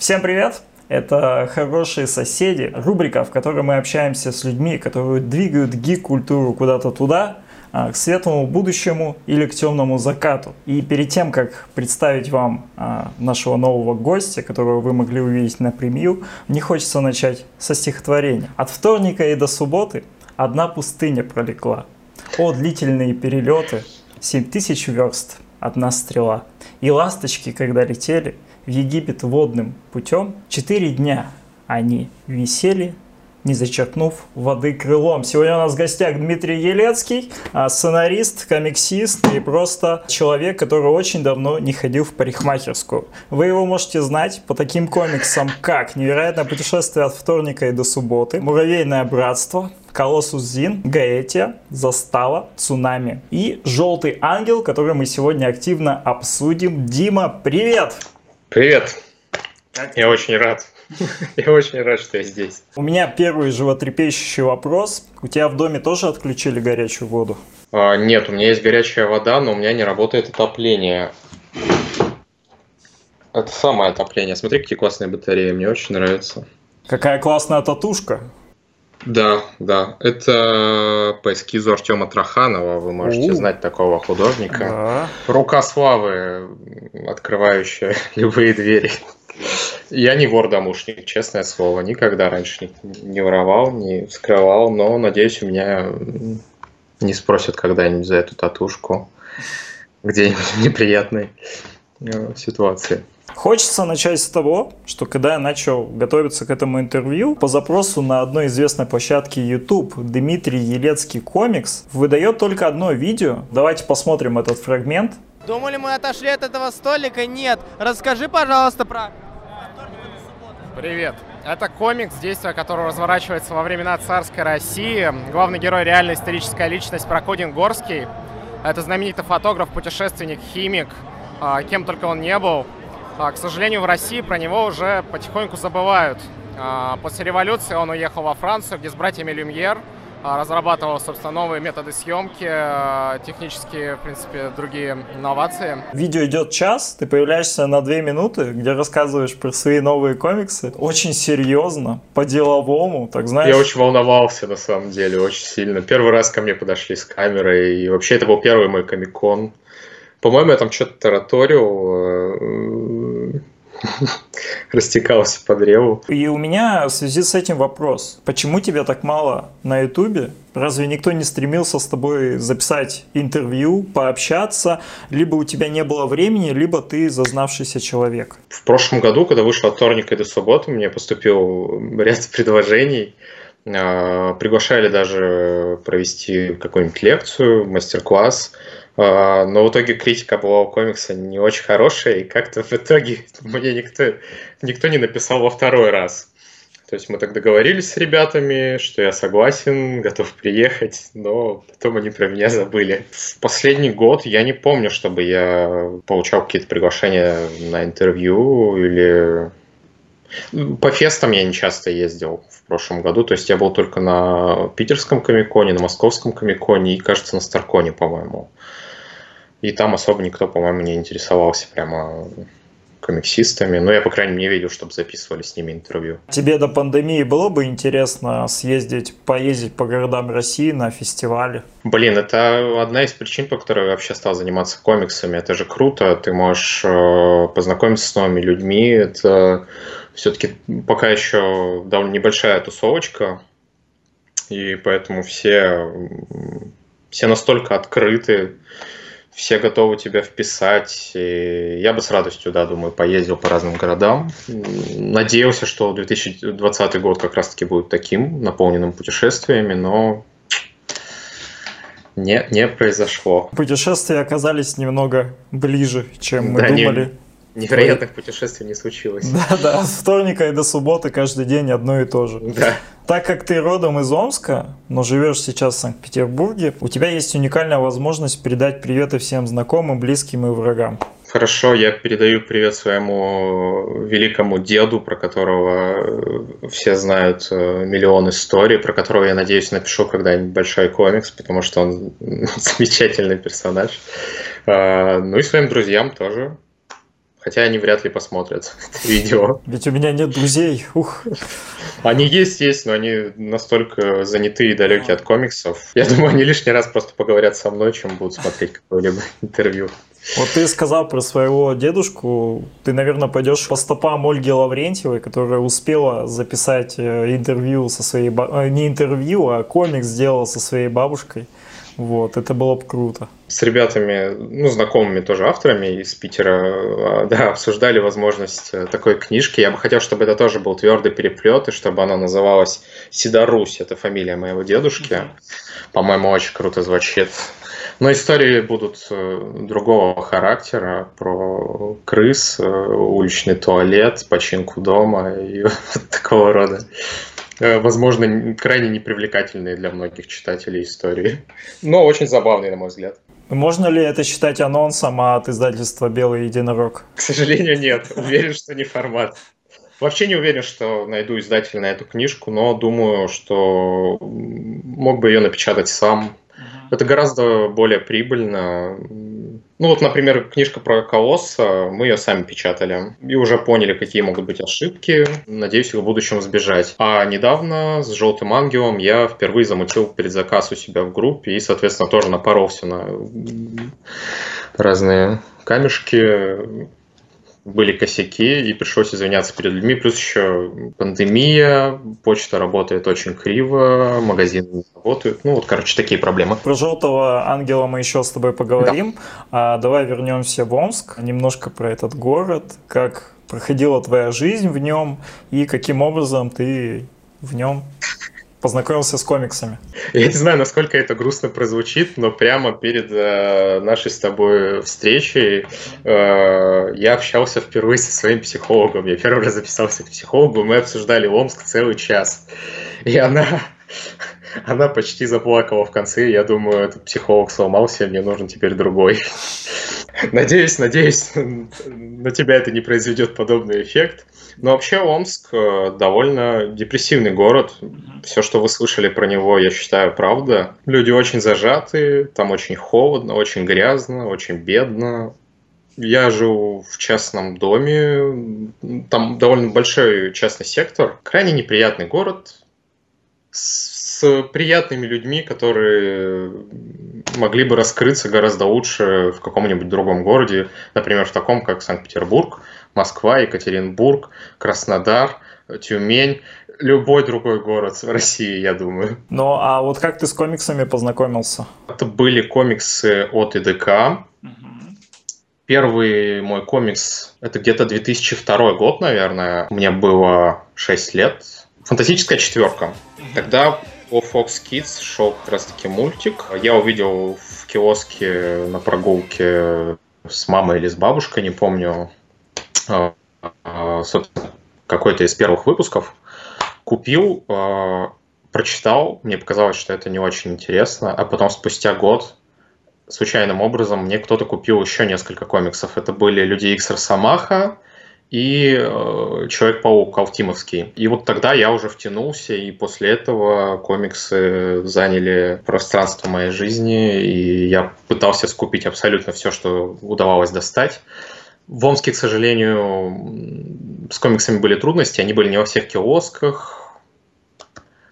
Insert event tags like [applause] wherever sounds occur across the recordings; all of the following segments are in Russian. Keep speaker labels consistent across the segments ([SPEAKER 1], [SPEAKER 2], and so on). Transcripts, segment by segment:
[SPEAKER 1] Всем привет! Это «Хорошие соседи», рубрика, в которой мы общаемся с людьми, которые двигают гик-культуру куда-то туда, а, к светлому будущему или к темному закату. И перед тем, как представить вам а, нашего нового гостя, которого вы могли увидеть на премью, мне хочется начать со стихотворения. От вторника и до субботы одна пустыня пролегла. О, длительные перелеты, семь тысяч верст, одна стрела. И ласточки, когда летели в Египет водным путем, четыре дня они висели не зачерпнув воды крылом. Сегодня у нас в гостях Дмитрий Елецкий, а, сценарист, комиксист и просто человек, который очень давно не ходил в парикмахерскую. Вы его можете знать по таким комиксам, как «Невероятное путешествие от вторника и до субботы», «Муравейное братство», Колоссус Зин, Гаэтия, Застава, Цунами и Желтый Ангел, который мы сегодня активно обсудим. Дима, привет!
[SPEAKER 2] Привет! Я очень рад. Я очень рад, что я здесь.
[SPEAKER 1] У меня первый животрепещущий вопрос. У тебя в доме тоже отключили горячую воду?
[SPEAKER 2] А, нет, у меня есть горячая вода, но у меня не работает отопление. Это самое отопление. Смотри, какие классные батареи, мне очень нравится.
[SPEAKER 1] Какая классная татушка.
[SPEAKER 2] Да, да. Это по эскизу Артема Траханова. Вы можете У. знать такого художника. Да. Рука славы, открывающая [laughs] любые двери. Я не вор-домушник, честное слово. Никогда раньше не воровал, не скрывал, но, надеюсь, у меня не спросят когда-нибудь за эту татушку где-нибудь в неприятной э, ситуации.
[SPEAKER 1] Хочется начать с того, что когда я начал готовиться к этому интервью, по запросу на одной известной площадке YouTube Дмитрий Елецкий комикс выдает только одно видео. Давайте посмотрим этот фрагмент.
[SPEAKER 3] Думали, мы отошли от этого столика? Нет. Расскажи, пожалуйста, про
[SPEAKER 4] Привет. Это комикс, действие которого разворачивается во времена царской России. Главный герой – реальная историческая личность Прокудин Горский. Это знаменитый фотограф, путешественник, химик, а, кем только он не был. А, к сожалению, в России про него уже потихоньку забывают. А, после революции он уехал во Францию, где с братьями Люмьер – а, разрабатывал, собственно, новые методы съемки, технические, в принципе, другие инновации.
[SPEAKER 1] Видео идет час, ты появляешься на две минуты, где рассказываешь про свои новые комиксы. Очень серьезно, по-деловому, так знаешь.
[SPEAKER 2] Я очень волновался, на самом деле, очень сильно. Первый раз ко мне подошли с камерой, и вообще это был первый мой комикон. По-моему, я там что-то тараторил, э, растекался по древу.
[SPEAKER 1] И у меня в связи с этим вопрос. Почему тебя так мало на Ютубе? Разве никто не стремился с тобой записать интервью, пообщаться? Либо у тебя не было времени, либо ты зазнавшийся человек.
[SPEAKER 2] В прошлом году, когда вышел от вторника до субботы, мне поступил ряд [laughs] предложений. А, приглашали даже провести какую-нибудь лекцию, мастер-класс. А, но в итоге критика была у комикса не очень хорошая, и как-то в итоге [laughs] мне никто, никто не написал во второй раз. То есть мы так договорились с ребятами, что я согласен, готов приехать, но потом они про меня забыли. В последний год я не помню, чтобы я получал какие-то приглашения на интервью или... По фестам я не часто ездил в прошлом году, то есть я был только на питерском комиконе, на московском комиконе и, кажется, на Старконе, по-моему. И там особо никто, по-моему, не интересовался прямо комиксистами. Но я, по крайней мере, не видел, чтобы записывали с ними интервью.
[SPEAKER 1] Тебе до пандемии было бы интересно съездить, поездить по городам России на фестивале?
[SPEAKER 2] Блин, это одна из причин, по которой я вообще стал заниматься комиксами. Это же круто, ты можешь э, познакомиться с новыми людьми. Это все-таки пока еще довольно небольшая тусовочка, и поэтому все, все настолько открыты все готовы тебя вписать. И я бы с радостью, да, думаю, поездил по разным городам. Надеялся, что 2020 год как раз-таки будет таким, наполненным путешествиями, но не, не произошло.
[SPEAKER 1] Путешествия оказались немного ближе, чем мы да, думали. Не,
[SPEAKER 2] Невероятных путешествий не случилось.
[SPEAKER 1] Да, да, [laughs] с вторника и до субботы каждый день одно и то же.
[SPEAKER 2] Да.
[SPEAKER 1] Так как ты родом из Омска, но живешь сейчас в Санкт-Петербурге, у тебя есть уникальная возможность передать приветы всем знакомым, близким и врагам.
[SPEAKER 2] Хорошо, я передаю привет своему великому деду, про которого э, все знают э, миллион историй, про которого, я надеюсь, напишу когда-нибудь большой комикс, потому что он [laughs] замечательный персонаж. А, ну и своим друзьям тоже Хотя они вряд ли посмотрят [laughs] это видео.
[SPEAKER 1] Ведь у меня нет друзей. Ух.
[SPEAKER 2] Они есть, есть, но они настолько заняты и далеки от комиксов. Я думаю, они лишний раз просто поговорят со мной, чем будут смотреть какое-либо [laughs] интервью.
[SPEAKER 1] Вот ты сказал про своего дедушку. Ты, наверное, пойдешь по стопам Ольги Лаврентьевой, которая успела записать э, интервью со своей... Э, не интервью, а комикс сделала со своей бабушкой. Вот, это было бы круто.
[SPEAKER 2] С ребятами, ну, знакомыми тоже авторами из Питера, а, да, обсуждали возможность э, такой книжки. Я бы хотел, чтобы это тоже был твердый переплет, и чтобы она называлась Сидорусь, это фамилия моего дедушки. По-моему, очень круто звучит. Но истории будут э, другого характера, про крыс, э, уличный туалет, починку дома и [laughs] вот такого рода. Э, возможно, крайне непривлекательные для многих читателей истории, но очень забавные, на мой взгляд.
[SPEAKER 1] Можно ли это считать анонсом от издательства «Белый единорог»?
[SPEAKER 2] К сожалению, нет. Уверен, что не формат. Вообще не уверен, что найду издателя на эту книжку, но думаю, что мог бы ее напечатать сам. Это гораздо более прибыльно. Ну вот, например, книжка про колосса, мы ее сами печатали и уже поняли, какие могут быть ошибки. Надеюсь, их в будущем избежать. А недавно с «Желтым ангелом» я впервые замутил предзаказ у себя в группе и, соответственно, тоже напоролся на разные камешки, были косяки, и пришлось извиняться перед людьми. Плюс еще пандемия, почта работает очень криво, магазины не работают. Ну, вот, короче, такие проблемы.
[SPEAKER 1] Про желтого ангела мы еще с тобой поговорим. Да. А, давай вернемся в Омск. Немножко про этот город. Как проходила твоя жизнь в нем и каким образом ты в нем познакомился с комиксами?
[SPEAKER 2] Я не знаю, насколько это грустно прозвучит, но прямо перед э, нашей с тобой встречей э, я общался впервые со своим психологом. Я первый раз записался к психологу, мы обсуждали Омск целый час. И она, [laughs] она почти заплакала в конце. Я думаю, этот психолог сломался, мне нужен теперь другой. [laughs] Надеюсь, надеюсь, [laughs] на тебя это не произведет подобный эффект. Но вообще Омск э, довольно депрессивный город. Все, что вы слышали про него, я считаю, правда. Люди очень зажаты, там очень холодно, очень грязно, очень бедно. Я живу в частном доме, там довольно большой частный сектор. Крайне неприятный город с приятными людьми, которые могли бы раскрыться гораздо лучше в каком-нибудь другом городе, например, в таком, как Санкт-Петербург, Москва, Екатеринбург, Краснодар, Тюмень, любой другой город в России, я думаю.
[SPEAKER 1] Ну, а вот как ты с комиксами познакомился?
[SPEAKER 2] Это были комиксы от ИДК. Первый мой комикс, это где-то 2002 год, наверное. Мне было 6 лет. Фантастическая четверка. Тогда по Fox Kids шел как раз таки мультик. Я увидел в киоске на прогулке с мамой или с бабушкой, не помню, а, а, собственно, какой-то из первых выпусков, купил, а, прочитал, мне показалось, что это не очень интересно, а потом спустя год случайным образом мне кто-то купил еще несколько комиксов. Это были «Люди Икс Росомаха», и э, Человек-паук Алтимовский. И вот тогда я уже втянулся, и после этого комиксы заняли пространство моей жизни, и я пытался скупить абсолютно все, что удавалось достать. В Омске, к сожалению, с комиксами были трудности, они были не во всех киосках,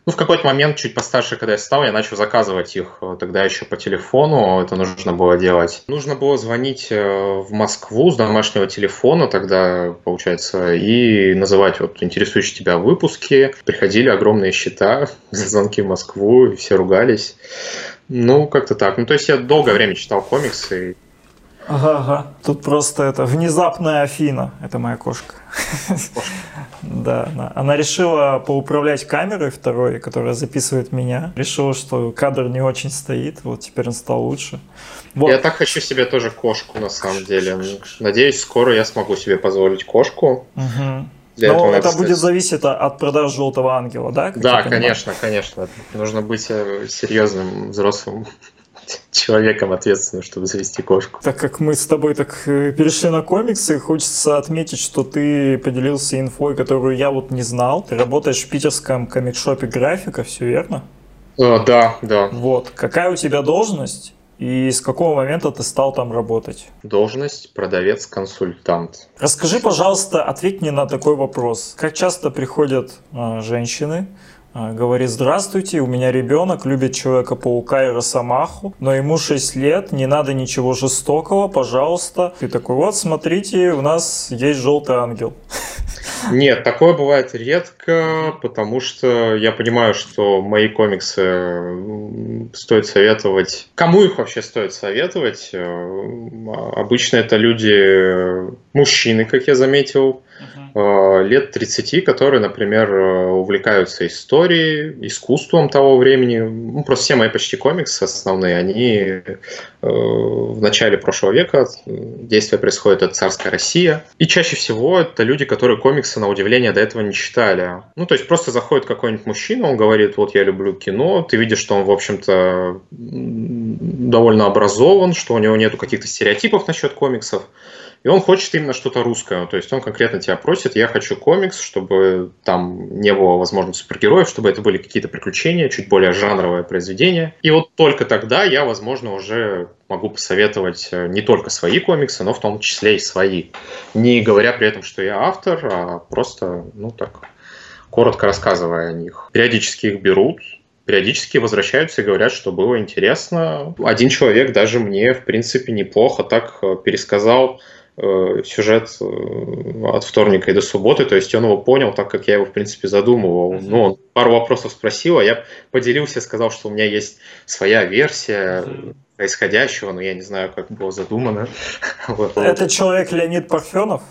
[SPEAKER 2] ну, в какой-то момент, чуть постарше, когда я стал, я начал заказывать их э, тогда еще по телефону, это нужно было делать. Нужно было звонить э, в Москву с домашнего телефона тогда, получается, и называть вот интересующие тебя выпуски. Приходили огромные счета за [laughs] звонки в Москву, и все ругались. Ну, как-то так. Ну, то есть я долгое время читал комиксы,
[SPEAKER 1] Ага, ага. Тут просто это внезапная Афина. Это моя кошка. Да, она решила поуправлять камерой второй, которая записывает меня. Решила, что кадр не очень стоит. Вот теперь он стал лучше.
[SPEAKER 2] Вот. Я так хочу себе тоже кошку, на самом деле. Надеюсь, скоро я смогу себе позволить кошку.
[SPEAKER 1] Угу. Для Но это будет зависеть от продаж желтого ангела, да?
[SPEAKER 2] Да, конечно, конечно. Нужно быть э, серьезным взрослым [laughs] человеком ответственным, чтобы завести кошку.
[SPEAKER 1] Так как мы с тобой так э, перешли на комиксы, хочется отметить, что ты поделился инфой, которую я вот не знал. Ты работаешь в питерском комикшопе графика, все верно?
[SPEAKER 2] О, да, да.
[SPEAKER 1] Вот. Какая у тебя должность? и с какого момента ты стал там работать?
[SPEAKER 2] Должность продавец-консультант.
[SPEAKER 1] Расскажи, пожалуйста, ответь мне на такой вопрос. Как часто приходят э, женщины, э, говорит, здравствуйте, у меня ребенок любит Человека-паука и Росомаху, но ему 6 лет, не надо ничего жестокого, пожалуйста. Ты такой, вот, смотрите, у нас есть желтый ангел.
[SPEAKER 2] Нет, такое бывает редко, потому что я понимаю, что мои комиксы стоит советовать. Кому их вообще стоит советовать? Э, обычно это люди, мужчины, как я заметил, uh-huh. лет 30, которые, например, увлекаются историей, искусством того времени. Ну, просто все мои почти комиксы основные, они э, в начале прошлого века, действие происходит от царская Россия. И чаще всего это люди, которые комиксы, на удивление, до этого не читали. Ну, то есть просто заходит какой-нибудь мужчина, он говорит, вот я люблю кино, ты видишь, что он, в общем-то, довольно образован, что у него нету каких-то стереотипов насчет комиксов. И он хочет именно что-то русское. То есть он конкретно тебя просит, я хочу комикс, чтобы там не было, возможно, супергероев, чтобы это были какие-то приключения, чуть более жанровое произведение. И вот только тогда я, возможно, уже могу посоветовать э, не только свои комиксы, но в том числе и свои. Не говоря при этом, что я автор, а просто, ну так, коротко рассказывая о них. Периодически их берут, периодически возвращаются и говорят, что было интересно. Один человек даже мне, в принципе, неплохо так э, пересказал сюжет э, от вторника и до субботы, то есть он его понял так, как я его, в принципе, задумывал. Ну, он пару вопросов спросил, а я поделился, сказал, что у меня есть своя версия происходящего, но я не знаю, как было задумано. [laughs]
[SPEAKER 1] Вот. Это человек Леонид Парфенов?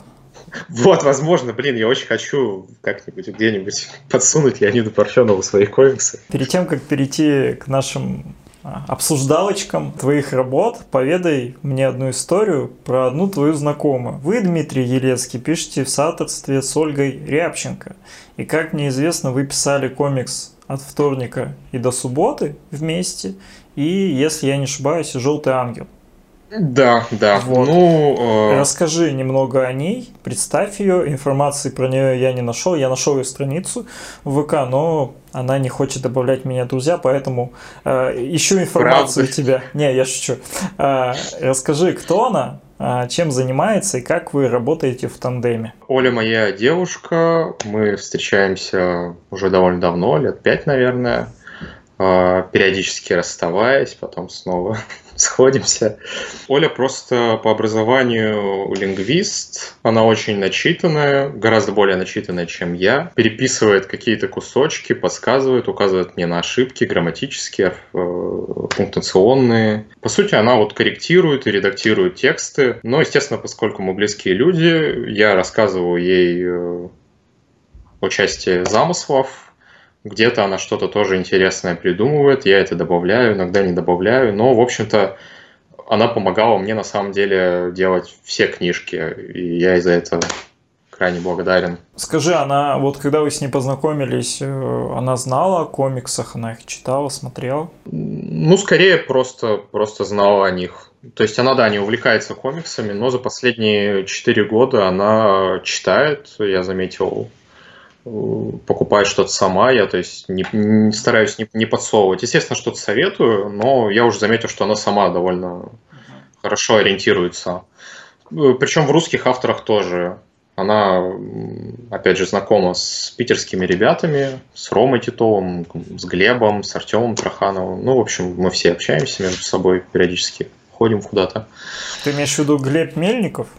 [SPEAKER 2] Вот, возможно, блин, я очень хочу как-нибудь где-нибудь подсунуть Леониду Парфенову свои комиксы.
[SPEAKER 1] Перед тем, как перейти к нашим обсуждалочкам твоих работ поведай мне одну историю про одну твою знакомую. Вы, Дмитрий Елецкий, пишете в соавторстве с Ольгой Рябченко. И, как мне известно, вы писали комикс от вторника и до субботы вместе. И, если я не ошибаюсь, «Желтый ангел».
[SPEAKER 2] Да, да.
[SPEAKER 1] Вот. Ну, э... Расскажи немного о ней, представь ее. Информации про нее я не нашел. Я нашел ее страницу в ВК, но она не хочет добавлять меня друзья, поэтому э, ищу информацию Правда? у тебя. Не, я шучу. Э, расскажи, кто она, э, чем занимается и как вы работаете в тандеме.
[SPEAKER 2] Оля моя девушка, мы встречаемся уже довольно давно, лет пять, наверное. А, периодически расставаясь, потом снова [laughs] сходимся. Оля просто по образованию лингвист, она очень начитанная, гораздо более начитанная, чем я, переписывает какие-то кусочки, подсказывает, указывает мне на ошибки грамматические, э, пунктуационные. По сути, она вот корректирует и редактирует тексты, но, естественно, поскольку мы близкие люди, я рассказываю ей э, о части замыслов, где-то она что-то тоже интересное придумывает, я это добавляю, иногда не добавляю, но, в общем-то, она помогала мне на самом деле делать все книжки, и я из-за этого крайне благодарен.
[SPEAKER 1] Скажи, она, вот когда вы с ней познакомились, э, она знала о комиксах, она их читала, смотрела?
[SPEAKER 2] Ну, скорее просто, просто знала о них. То есть она, да, не увлекается комиксами, но за последние четыре года она читает, я заметил, покупает что-то сама, я то есть не, не стараюсь не, не подсовывать. Естественно, что-то советую, но я уже заметил, что она сама довольно uh-huh. хорошо ориентируется. Причем в русских авторах тоже. Она, опять же, знакома с питерскими ребятами, с Ромой Титовым, с Глебом, с Артемом Трохановым. Ну, в общем, мы все общаемся между собой периодически, ходим куда-то.
[SPEAKER 1] Ты имеешь в виду Глеб Мельников?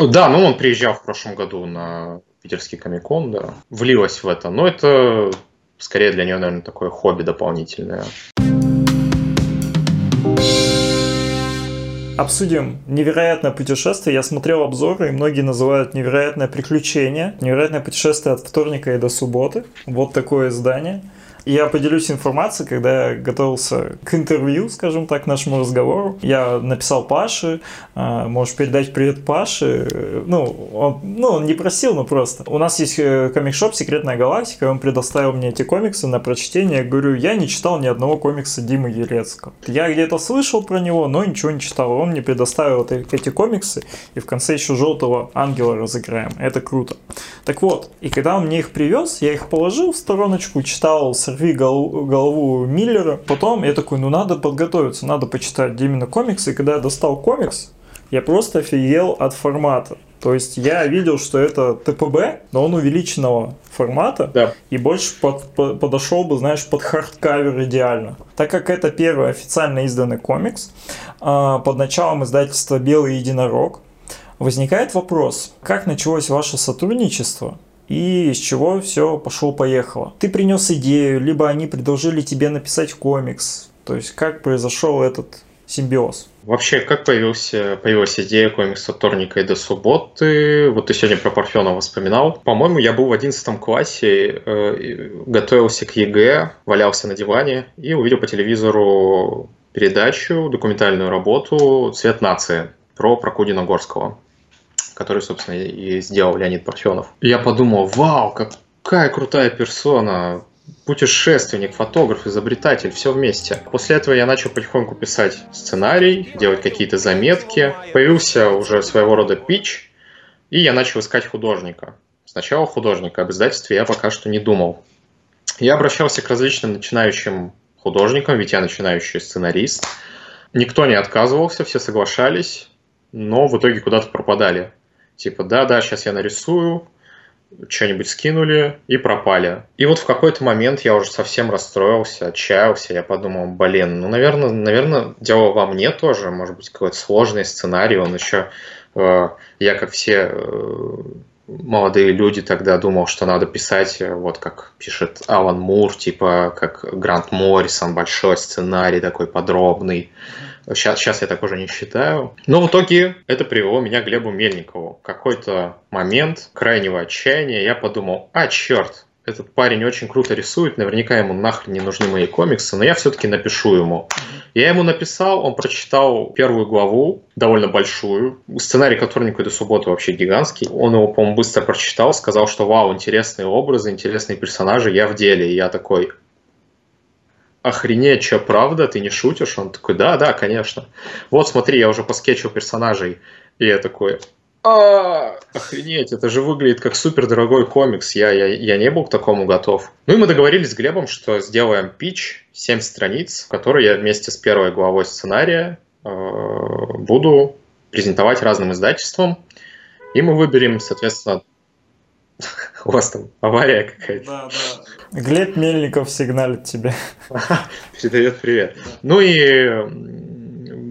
[SPEAKER 2] Да, ну он приезжал в прошлом году на питерский комикон, да, влилась в это. Но это скорее для нее, наверное, такое хобби дополнительное.
[SPEAKER 1] Обсудим невероятное путешествие. Я смотрел обзоры, и многие называют невероятное приключение. Невероятное путешествие от вторника и до субботы. Вот такое издание. Я поделюсь информацией, когда я готовился к интервью, скажем так, нашему разговору. Я написал Паше, а, можешь передать привет Паше. Ну, он, ну, он не просил, но просто. У нас есть э, комикшоп «Секретная галактика», он предоставил мне эти комиксы на прочтение. Я говорю, я не читал ни одного комикса Димы Елецкого. Я где-то слышал про него, но ничего не читал. Он мне предоставил эти комиксы, и в конце еще «Желтого ангела» разыграем. Это круто. Так вот, и когда он мне их привез, я их положил в стороночку, читал с сорви голову, голову Миллера. Потом я такой, ну надо подготовиться, надо почитать именно комиксы. И когда я достал комикс, я просто офигел от формата. То есть я видел, что это TPB, но он увеличенного формата
[SPEAKER 2] Да.
[SPEAKER 1] и больше под- по- подошел бы, знаешь, под hardcover идеально. Так как это первый официально изданный комикс, а, под началом издательства «Белый единорог», возникает вопрос, как началось ваше сотрудничество и с чего все пошло-поехало. Ты принес идею, либо они предложили тебе написать комикс, то есть как произошел этот симбиоз.
[SPEAKER 2] Вообще, как появился, появилась идея комикса «Вторника и до субботы»? Вот ты сегодня про Парфенова вспоминал. По-моему, я был в 11 классе, э, готовился к ЕГЭ, валялся на диване и увидел по телевизору передачу, документальную работу «Цвет нации» про Прокудина Горского, который, собственно, и сделал Леонид Парфенов. Я подумал, вау, какая крутая персона, путешественник, фотограф, изобретатель, все вместе. После этого я начал потихоньку писать сценарий, делать какие-то заметки. Появился уже своего рода пич, и я начал искать художника. Сначала художника, об издательстве я пока что не думал. Я обращался к различным начинающим художникам, ведь я начинающий сценарист. Никто не отказывался, все соглашались, но в итоге куда-то пропадали. Типа, да-да, сейчас я нарисую, что-нибудь скинули и пропали. И вот в какой-то момент я уже совсем расстроился, отчаялся. Я подумал, блин, ну, наверное, наверное, дело во мне тоже. Может быть, какой-то сложный сценарий. Он еще... Э, я, как все э, молодые люди, тогда думал, что надо писать, э, вот как пишет Алан Мур, типа как Грант Моррисон, большой сценарий такой подробный. Сейчас, сейчас я так уже не считаю. Но в итоге это привело меня к Глебу Мельникову. Какой-то момент крайнего отчаяния я подумал, а, черт, этот парень очень круто рисует, наверняка ему нахрен не нужны мои комиксы, но я все-таки напишу ему. Я ему написал, он прочитал первую главу, довольно большую. Сценарий к вторнику до субботы вообще гигантский. Он его, по-моему, быстро прочитал, сказал, что вау, интересные образы, интересные персонажи, я в деле. И я такой, охренеть, что, правда, ты не шутишь? Он такой, да, да, конечно. Вот, смотри, я уже поскетчил персонажей. И я такой, а, охренеть, это же выглядит как супер дорогой комикс, я, я, я не был к такому готов. Ну и мы договорились с Глебом, что сделаем пич, 7 страниц, который я вместе с первой главой сценария э, буду презентовать разным издательствам, и мы выберем, соответственно, [laughs] у вас там авария какая-то.
[SPEAKER 1] Да, да. Глеб Мельников сигналит тебе.
[SPEAKER 2] Передает привет. Ну и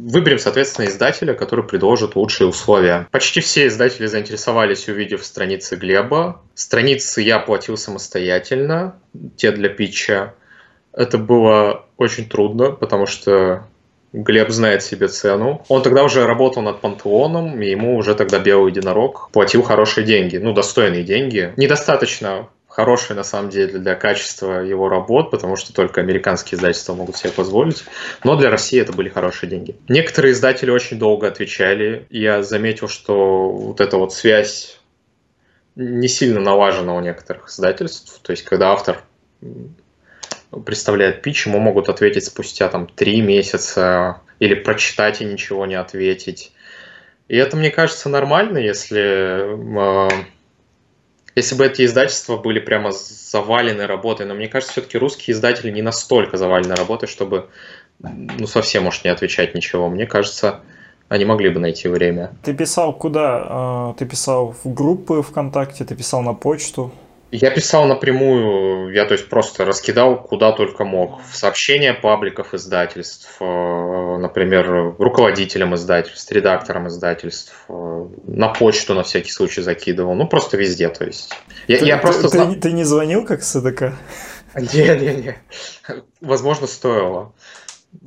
[SPEAKER 2] выберем, соответственно, издателя, который предложит лучшие условия. Почти все издатели заинтересовались, увидев страницы Глеба. Страницы я платил самостоятельно, те для питча. Это было очень трудно, потому что Глеб знает себе цену. Он тогда уже работал над Пантеоном, и ему уже тогда Белый Единорог платил хорошие деньги, ну, достойные деньги. Недостаточно хорошие, на самом деле, для качества его работ, потому что только американские издательства могут себе позволить. Но для России это были хорошие деньги. Некоторые издатели очень долго отвечали. Я заметил, что вот эта вот связь не сильно налажена у некоторых издательств. То есть, когда автор представляет пич, ему могут ответить спустя там три месяца или прочитать и ничего не ответить. И это, мне кажется, нормально, если если бы эти издательства были прямо завалены работой, но мне кажется, все-таки русские издатели не настолько завалены работой, чтобы ну, совсем уж не отвечать ничего. Мне кажется, они могли бы найти время.
[SPEAKER 1] Ты писал куда? Ты писал в группы ВКонтакте, ты писал на почту?
[SPEAKER 2] Я писал напрямую, я то есть просто раскидал куда только мог. В сообщения пабликов издательств, например, руководителям издательств, редакторам издательств, на почту на всякий случай закидывал, ну просто везде, то есть. Я,
[SPEAKER 1] ты,
[SPEAKER 2] я просто
[SPEAKER 1] ты,
[SPEAKER 2] знал...
[SPEAKER 1] ты не звонил как СДК? [laughs]
[SPEAKER 2] Не-не-не, возможно, стоило.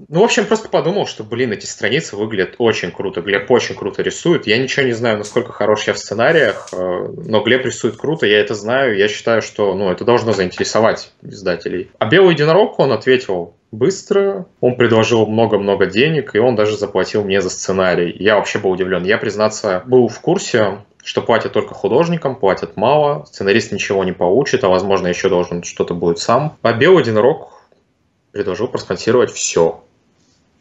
[SPEAKER 2] Ну, в общем, просто подумал, что, блин, эти страницы выглядят очень круто. Глеб очень круто рисует. Я ничего не знаю, насколько хорош я в сценариях, но Глеб рисует круто, я это знаю. Я считаю, что ну, это должно заинтересовать издателей. А Белый Единорог, он ответил быстро, он предложил много-много денег, и он даже заплатил мне за сценарий. Я вообще был удивлен. Я, признаться, был в курсе, что платят только художникам, платят мало, сценарист ничего не получит, а возможно еще должен что-то будет сам. А Белый Единорог предложил проспонсировать все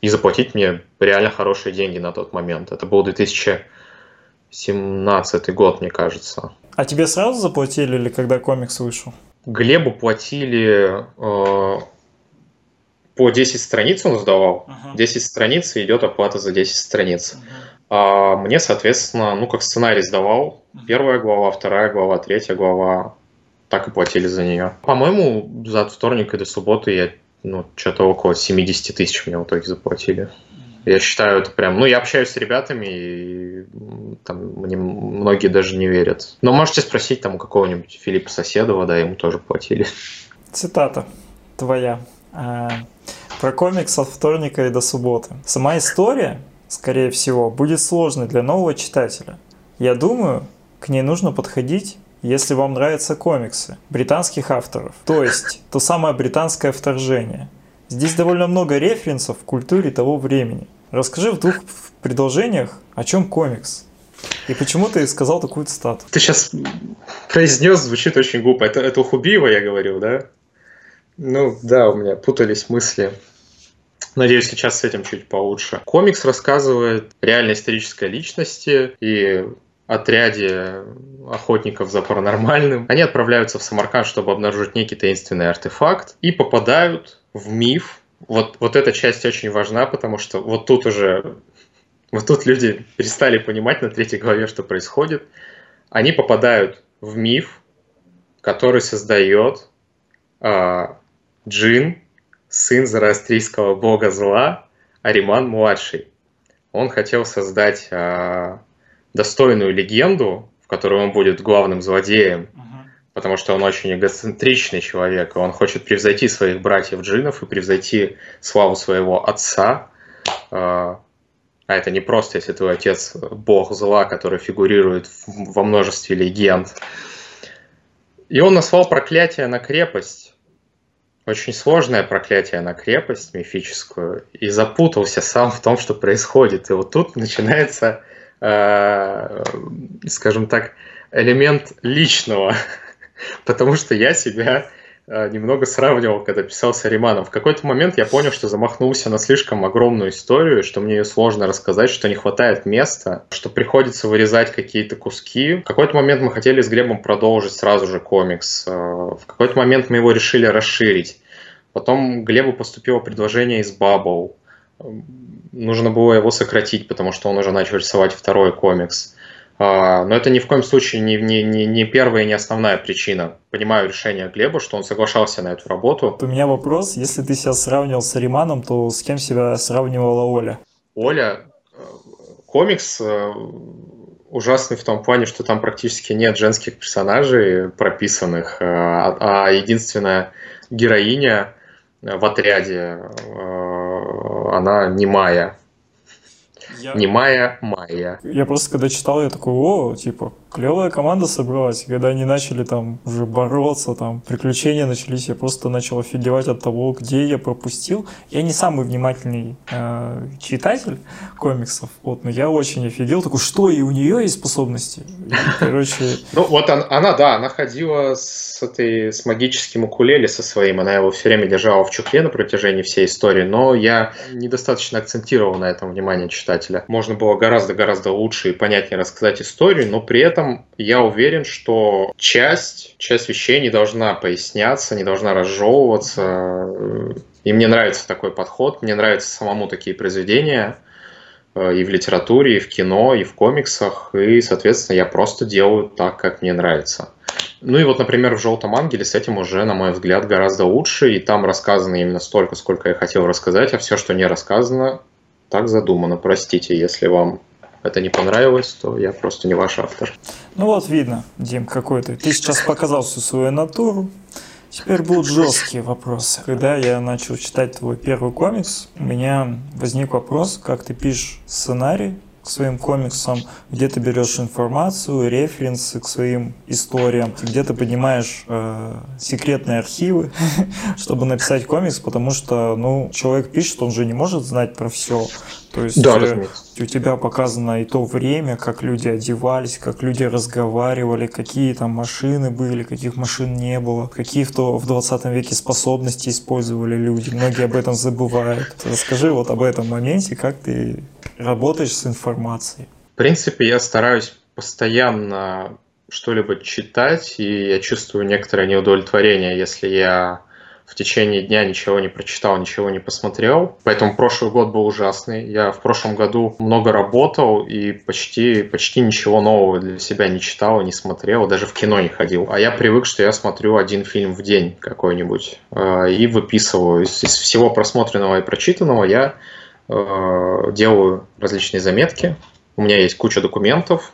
[SPEAKER 2] и заплатить мне реально хорошие деньги на тот момент. Это был 2017 год, мне кажется.
[SPEAKER 1] А тебе сразу заплатили или когда комикс вышел?
[SPEAKER 2] Глебу платили э, по 10 страниц он сдавал. Uh-huh. 10 страниц и идет оплата за 10 страниц. Uh-huh. А мне, соответственно, ну как сценарий сдавал. Uh-huh. Первая глава, вторая глава, третья глава. Так и платили за нее. По-моему, за от вторника до субботы я ну, что-то около 70 тысяч мне в итоге заплатили. Я считаю, это прям... Ну, я общаюсь с ребятами, и там мне многие даже не верят. Но можете спросить там у какого-нибудь Филиппа Соседова, да, ему тоже платили.
[SPEAKER 1] Цитата твоя. А, про комикс от вторника и до субботы. Сама история, скорее всего, будет сложной для нового читателя. Я думаю, к ней нужно подходить если вам нравятся комиксы британских авторов, то есть то самое британское вторжение. Здесь довольно много референсов в культуре того времени. Расскажи в двух предложениях, о чем комикс. И почему ты сказал такую цитату?
[SPEAKER 2] Ты сейчас произнес, звучит очень глупо. Это, это у Хубиева я говорил, да? Ну да, у меня путались мысли. Надеюсь, сейчас с этим чуть получше. Комикс рассказывает реальной исторической личности и отряде охотников за паранормальным. Они отправляются в Самарканд, чтобы обнаружить некий таинственный артефакт и попадают в миф. Вот, вот эта часть очень важна, потому что вот тут уже вот тут люди перестали понимать на третьей главе, что происходит. Они попадают в миф, который создает э, Джин, сын зороастрийского бога зла, Ариман-младший. Он хотел создать э, достойную легенду, в которой он будет главным злодеем, uh-huh. потому что он очень эгоцентричный человек, и он хочет превзойти своих братьев джинов и превзойти славу своего отца. А, а это не просто, если твой отец бог зла, который фигурирует во множестве легенд. И он назвал проклятие на крепость. Очень сложное проклятие на крепость мифическую. И запутался сам в том, что происходит. И вот тут начинается Э, скажем так, элемент личного, [laughs] потому что я себя э, немного сравнивал, когда писал с Ариманом. В какой-то момент я понял, что замахнулся на слишком огромную историю, что мне ее сложно рассказать, что не хватает места, что приходится вырезать какие-то куски. В какой-то момент мы хотели с Глебом продолжить сразу же комикс. Э, в какой-то момент мы его решили расширить. Потом Глебу поступило предложение из Bubble нужно было его сократить, потому что он уже начал рисовать второй комикс. А, но это ни в коем случае не, не, не, не первая и не основная причина. Понимаю решение Глеба, что он соглашался на эту работу.
[SPEAKER 1] У меня вопрос, если ты себя сравнивал с Ариманом, то с кем себя сравнивала Оля?
[SPEAKER 2] Оля, э, комикс э, ужасный в том плане, что там практически нет женских персонажей прописанных, э, а, а единственная героиня в отряде она немая. Я... Немая Майя.
[SPEAKER 1] Я просто когда читал, я такой, о, типа, клевая команда собралась. Когда они начали там уже бороться, там приключения начались, я просто начал офигевать от того, где я пропустил. Я не самый внимательный э, читатель комиксов, вот, но я очень офигел, такой, что и у нее есть способности.
[SPEAKER 2] Короче. [laughs] Ну вот она, да, она ходила с этой с магическим укулеле со своим, она его все время держала в чухле на протяжении всей истории, но я недостаточно акцентировал на этом внимание читателя. Можно было гораздо-гораздо лучше и понятнее рассказать историю, но при этом этом я уверен, что часть, часть вещей не должна поясняться, не должна разжевываться. И мне нравится такой подход, мне нравятся самому такие произведения э, и в литературе, и в кино, и в комиксах, и, соответственно, я просто делаю так, как мне нравится. Ну и вот, например, в «Желтом ангеле» с этим уже, на мой взгляд, гораздо лучше, и там рассказано именно столько, сколько я хотел рассказать, а все, что не рассказано, так задумано. Простите, если вам это не понравилось, то я просто не ваш автор.
[SPEAKER 1] Ну вот видно, Дим, какой ты. Ты сейчас показал всю свою натуру. Теперь будут жесткие вопросы. Когда я начал читать твой первый комикс, у меня возник вопрос, как ты пишешь сценарий к своим комиксам, где ты берешь информацию, референсы к своим историям, где ты поднимаешь э, секретные архивы, [laughs] чтобы написать комикс, потому что, ну, человек пишет, он же не может знать про все. То есть да, э, у тебя показано и то время, как люди одевались, как люди разговаривали, какие там машины были, каких машин не было, какие в, то, в 20 веке способности использовали люди. Многие об этом забывают. Расскажи вот об этом моменте, как ты работаешь с информацией.
[SPEAKER 2] В принципе, я стараюсь постоянно что-либо читать, и я чувствую некоторое неудовлетворение, если я в течение дня ничего не прочитал, ничего не посмотрел. Поэтому прошлый год был ужасный. Я в прошлом году много работал и почти, почти ничего нового для себя не читал, не смотрел, даже в кино не ходил. А я привык, что я смотрю один фильм в день какой-нибудь э, и выписываю. Из, из всего просмотренного и прочитанного я делаю различные заметки. У меня есть куча документов,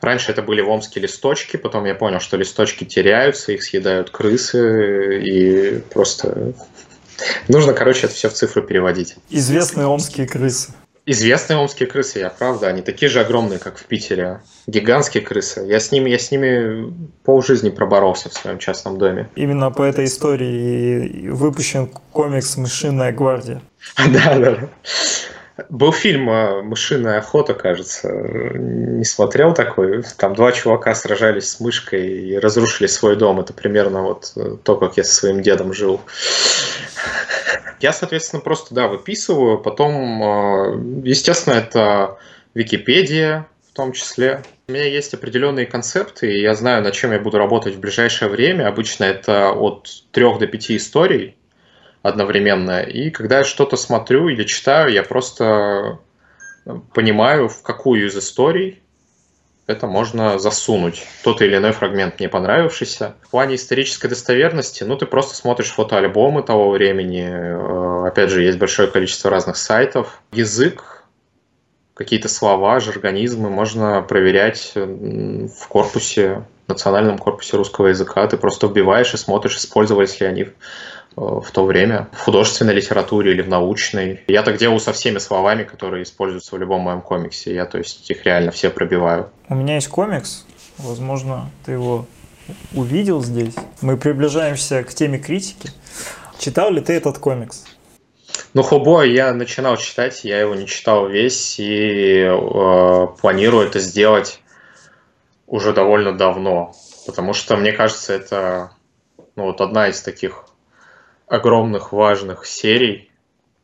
[SPEAKER 2] Раньше это были в Омске листочки, потом я понял, что листочки теряются, их съедают крысы, и просто нужно, короче, это все в цифру переводить.
[SPEAKER 1] Известные омские крысы.
[SPEAKER 2] Известные омские крысы, я правда, они такие же огромные, как в Питере. Гигантские крысы. Я с ними, я с ними полжизни проборолся в своем частном доме.
[SPEAKER 1] Именно по этой истории выпущен комикс «Мышиная гвардия». [laughs]
[SPEAKER 2] Да, да. Был фильм э, «Мышиная охота», кажется. Не смотрел такой. Там два чувака сражались с мышкой и разрушили свой дом. Это примерно вот э, то, как я со своим дедом жил. Я, соответственно, просто, да, выписываю. Потом, э, естественно, это Википедия в том числе. У меня есть определенные концепты, и я знаю, над чем я буду работать в ближайшее время. Обычно это от трех до пяти историй одновременно. И когда я что-то смотрю или читаю, я просто понимаю, в какую из историй это можно засунуть. Тот или иной фрагмент мне понравившийся. В плане исторической достоверности, ну, ты просто смотришь фотоальбомы того времени. Э, опять же, есть большое количество разных сайтов. Язык, какие-то слова, жаргонизмы можно проверять в корпусе, национальном корпусе русского языка. Ты просто вбиваешь и смотришь, использовались ли они Э, в то время в художественной литературе или в научной. Я так делаю со всеми словами, которые используются в любом моем комиксе. Я, то есть, их реально все пробиваю.
[SPEAKER 1] У меня есть комикс, возможно, ты его увидел здесь. Мы приближаемся к теме критики. Читал ли ты этот комикс?
[SPEAKER 2] Ну, Хобой я начинал читать, я его не читал весь и э, планирую это сделать уже довольно давно, потому что мне кажется, это ну, вот одна из таких огромных важных серий,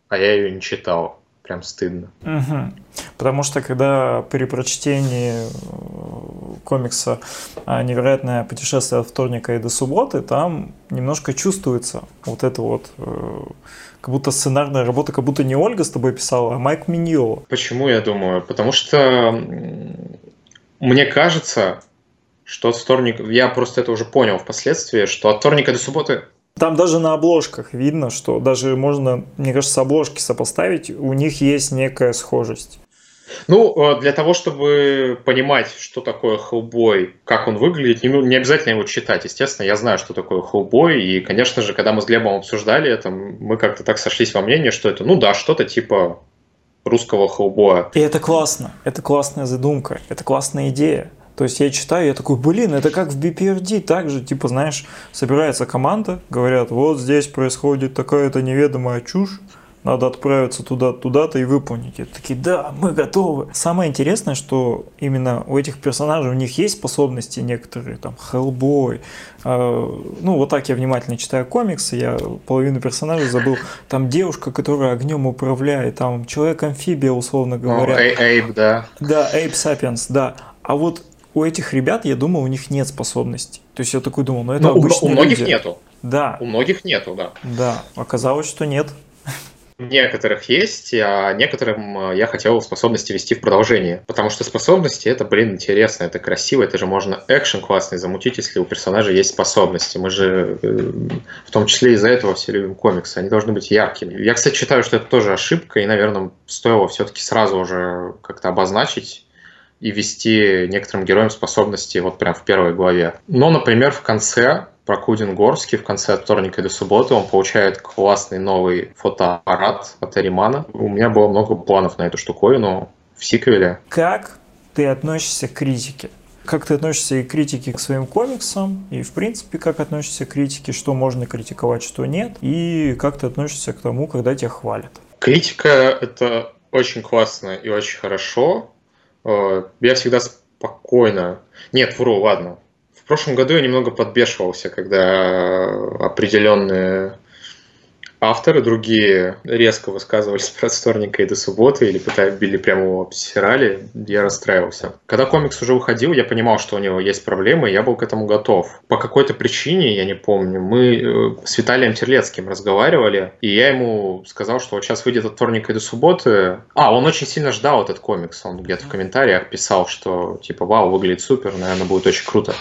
[SPEAKER 2] а я ее не читал. Прям стыдно.
[SPEAKER 1] Угу. Потому что когда при прочтении э, комикса «Невероятное путешествие от вторника и до субботы», там немножко чувствуется вот это вот э, как будто сценарная работа, как будто не Ольга с тобой писала, а Майк Миньо.
[SPEAKER 2] Почему, я думаю? Потому что мне кажется, что от вторника... Я просто это уже понял впоследствии, что от вторника до субботы
[SPEAKER 1] там даже на обложках видно, что даже можно, мне кажется, обложки сопоставить, у них есть некая схожесть.
[SPEAKER 2] Ну, э, для того, чтобы понимать, что такое Хеллбой, как он выглядит, не, не обязательно его читать. Естественно, я знаю, что такое Хеллбой, и, конечно же, когда мы с Глебом обсуждали это, мы как-то так сошлись во мнении, что это, ну да, что-то типа русского Хеллбоя.
[SPEAKER 1] И это классно, это классная задумка, это классная идея. То есть я читаю, я такой, блин, это как в BPRD, так же, типа, знаешь, собирается команда, говорят, вот здесь происходит такая-то неведомая чушь, надо отправиться туда, туда-то и выполнить. И такие, да, мы готовы. Самое интересное, что именно у этих персонажей, у них есть способности некоторые, там, Хеллбой. Э, ну, вот так я внимательно читаю комиксы, я половину персонажей забыл. Там девушка, которая огнем управляет, там человек-амфибия, условно говоря.
[SPEAKER 2] Эйб, да.
[SPEAKER 1] Да, Эйб Сапиенс, да. А вот у этих ребят, я думал, у них нет способностей. То есть я такой думал, ну это ну, обычные
[SPEAKER 2] У многих
[SPEAKER 1] люди.
[SPEAKER 2] нету.
[SPEAKER 1] Да.
[SPEAKER 2] У многих нету, да.
[SPEAKER 1] Да, оказалось, что нет.
[SPEAKER 2] Некоторых есть, а некоторым э, я хотел способности вести в продолжение. Потому что способности это, блин, интересно, это красиво, это же можно экшен классный замутить, если у персонажа есть способности. Мы же э, в том числе из-за этого все любим комиксы, они должны быть яркими. Я, кстати, считаю, что это тоже ошибка, и, наверное, стоило все-таки сразу уже как-то обозначить и вести некоторым героям способности вот прям в первой главе. Но, например, в конце про Кудин Горский в конце от вторника до субботы он получает классный новый фотоаппарат от Аримана. У меня было много планов на эту штуковину в сиквеле.
[SPEAKER 1] Как ты относишься к критике? Как ты относишься и к критике к своим комиксам, и в принципе, как относишься к критике, что можно критиковать, что нет, и как ты относишься к тому, когда тебя хвалят?
[SPEAKER 2] Критика — это очень классно и очень хорошо, я всегда спокойно... Нет, вру, ладно. В прошлом году я немного подбешивался, когда определенные авторы другие резко высказывались про вторника и до субботы или пытались, били прямо его обсирали, я расстраивался. Когда комикс уже выходил, я понимал, что у него есть проблемы, и я был к этому готов. По какой-то причине, я не помню, мы э, с Виталием Терлецким разговаривали, и я ему сказал, что вот сейчас выйдет от вторника и до субботы. А, он очень сильно ждал этот комикс, он где-то в комментариях писал, что типа, вау, выглядит супер, наверное, будет очень круто.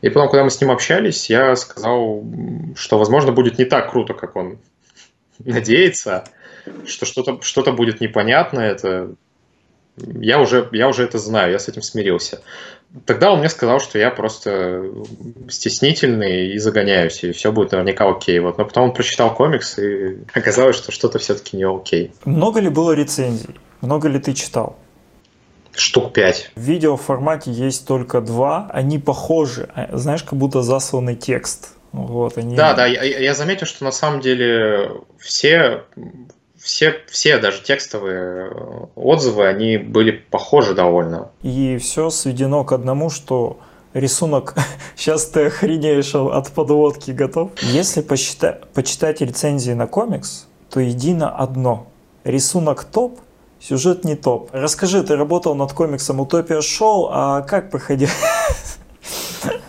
[SPEAKER 2] И потом, когда мы с ним общались, я сказал, что, возможно, будет не так круто, как он [laughs] надеется, что что-то что будет непонятно. Это я уже, я уже это знаю, я с этим смирился. Тогда он мне сказал, что я просто стеснительный и загоняюсь, и все будет наверняка окей. Вот. Но потом он прочитал комикс, и [laughs] оказалось, что что-то все-таки не окей.
[SPEAKER 1] Много ли было рецензий? Много ли ты читал?
[SPEAKER 2] штук пять.
[SPEAKER 1] В видеоформате есть только два. Они похожи, а, знаешь, как будто засланный текст. Вот, они...
[SPEAKER 2] Да, да, я, я заметил, что на самом деле все, все, все даже текстовые отзывы, они были похожи довольно.
[SPEAKER 1] И все сведено к одному, что рисунок, [laughs] сейчас ты охренеешь от подводки готов. Если посчитать, почитать рецензии на комикс, то едино одно. Рисунок топ, Сюжет не топ. Расскажи, ты работал над комиксом Утопия Шоу, а как проходил? [laughs]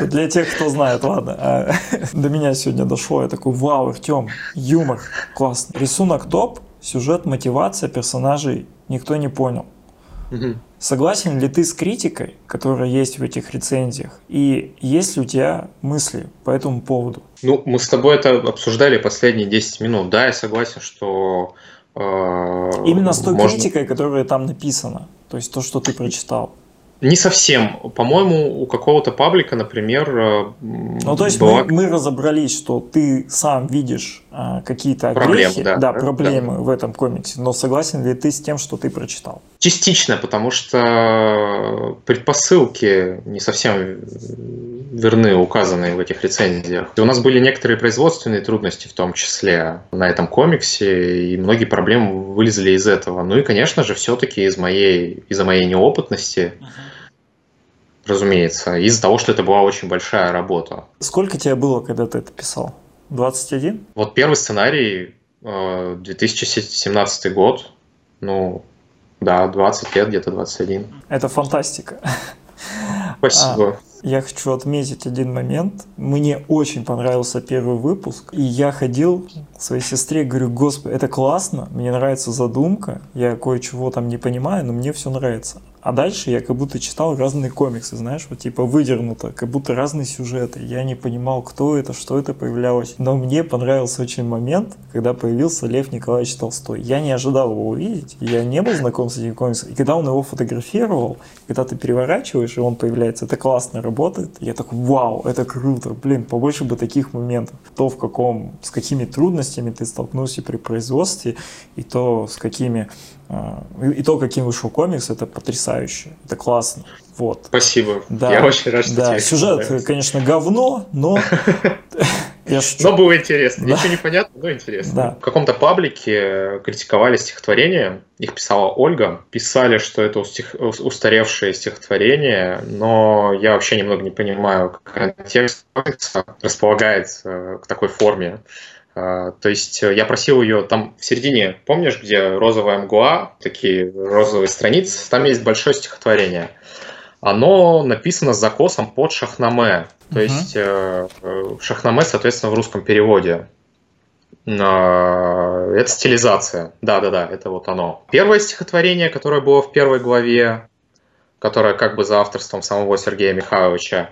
[SPEAKER 1] [laughs] Для тех, кто знает, ладно. А, [laughs] до меня сегодня дошло. Я такой, вау, Артем, юмор, классно. Рисунок топ, сюжет, мотивация персонажей никто не понял. Согласен ли ты с критикой, которая есть в этих рецензиях? И есть ли у тебя мысли по этому поводу?
[SPEAKER 2] Ну, мы с тобой это обсуждали последние 10 минут. Да, я согласен, что
[SPEAKER 1] Э, Именно с той можно... критикой, которая там написана. То есть то, что ты прочитал.
[SPEAKER 2] Не совсем. По-моему, у какого-то паблика, например... Э,
[SPEAKER 1] ну, то есть была... мы, мы разобрались, что ты сам видишь а, какие-то огрехи, да, да, проблемы да. в этом комиксе, но согласен ли ты с тем, что ты прочитал?
[SPEAKER 2] Частично, потому что предпосылки не совсем верны, указанные в этих рецензиях. И у нас были некоторые производственные трудности в том числе на этом комиксе, и многие проблемы вылезли из этого. Ну и, конечно же, все-таки из моей, из-за моей неопытности, uh-huh. разумеется, из-за того, что это была очень большая работа.
[SPEAKER 1] Сколько тебе было, когда ты это писал? 21?
[SPEAKER 2] Вот первый сценарий 2017 э, год, ну, да, 20 лет, где-то 21.
[SPEAKER 1] Это фантастика.
[SPEAKER 2] Спасибо.
[SPEAKER 1] А, я хочу отметить один момент. Мне очень понравился первый выпуск. И я ходил к своей сестре, говорю, господи, это классно, мне нравится задумка. Я кое-чего там не понимаю, но мне все нравится. А дальше я как будто читал разные комиксы, знаешь, вот типа выдернуто, как будто разные сюжеты. Я не понимал, кто это, что это появлялось. Но мне понравился очень момент, когда появился Лев Николаевич Толстой. Я не ожидал его увидеть, я не был знаком с этим комиксом. И когда он его фотографировал, когда ты переворачиваешь, и он появляется, это классно работает. Я такой, вау, это круто, блин, побольше бы таких моментов. То, в каком, с какими трудностями ты столкнулся при производстве, и то, с какими и то, каким вышел комикс, это потрясающе, это классно. Вот.
[SPEAKER 2] Спасибо. Да. Я очень рад, что
[SPEAKER 1] да. тебе Сюжет, понравился. конечно, говно, но [laughs]
[SPEAKER 2] я Но было интересно. Да. Ничего не понятно, но интересно. Да. В каком-то паблике критиковали стихотворение. Их писала Ольга. Писали, что это устаревшее стихотворение, но я вообще немного не понимаю, как контекст располагает э, к такой форме. А, то есть э, я просил ее там в середине, помнишь, где розовая мгла, такие розовые страницы, там есть большое стихотворение. Оно написано с закосом под шахнаме. То uh-huh. есть э, шахнаме, соответственно, в русском переводе. А, это стилизация. Да-да-да, это вот оно. Первое стихотворение, которое было в первой главе, которое как бы за авторством самого Сергея Михайловича,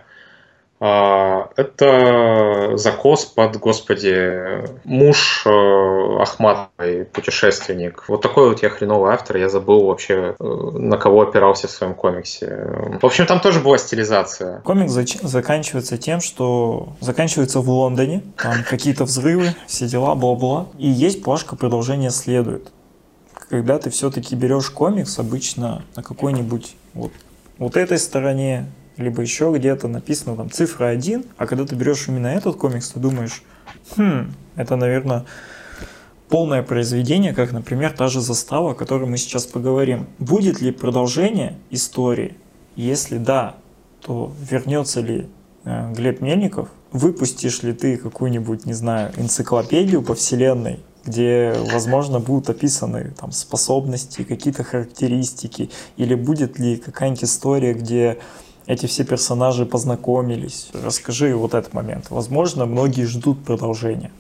[SPEAKER 2] это закос под, господи, муж э, Ахматовой, путешественник. Вот такой вот я хреновый автор, я забыл вообще, э, на кого опирался в своем комиксе. В общем, там тоже была стилизация.
[SPEAKER 1] Комикс заканчивается тем, что заканчивается в Лондоне, там какие-то взрывы, все дела, бла-бла. И есть плашка «Продолжение следует». Когда ты все-таки берешь комикс, обычно на какой-нибудь вот, вот этой стороне либо еще где-то написано там цифра 1, а когда ты берешь именно этот комикс, ты думаешь, хм, это, наверное, полное произведение, как, например, та же застава, о которой мы сейчас поговорим. Будет ли продолжение истории? Если да, то вернется ли э, Глеб Мельников, выпустишь ли ты какую-нибудь, не знаю, энциклопедию по вселенной, где, возможно, будут описаны там способности, какие-то характеристики, или будет ли какая-нибудь история, где эти все персонажи познакомились. Расскажи вот этот момент. Возможно, многие ждут продолжения.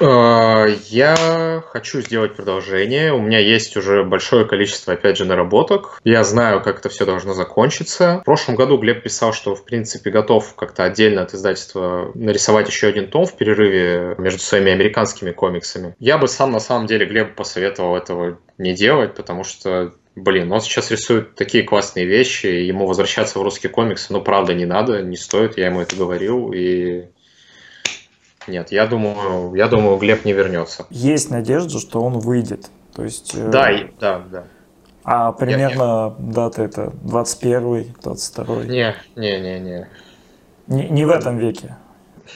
[SPEAKER 2] Э, я хочу сделать продолжение. У меня есть уже большое количество, опять же, наработок. Я знаю, как это все должно закончиться. В прошлом году Глеб писал, что, в принципе, готов как-то отдельно от издательства нарисовать еще один том в перерыве между своими американскими комиксами. Я бы сам, на самом деле, Глебу посоветовал этого не делать, потому что Блин, он сейчас рисует такие классные вещи, ему возвращаться в русский комикс, ну, правда, не надо, не стоит, я ему это говорил, и нет, я думаю, я думаю, Глеб не вернется.
[SPEAKER 1] Есть надежда, что он выйдет. То есть,
[SPEAKER 2] э, да, э... да, да.
[SPEAKER 1] А примерно я, дата это 21 22
[SPEAKER 2] Не, не, не, не.
[SPEAKER 1] Не, не в этом веке.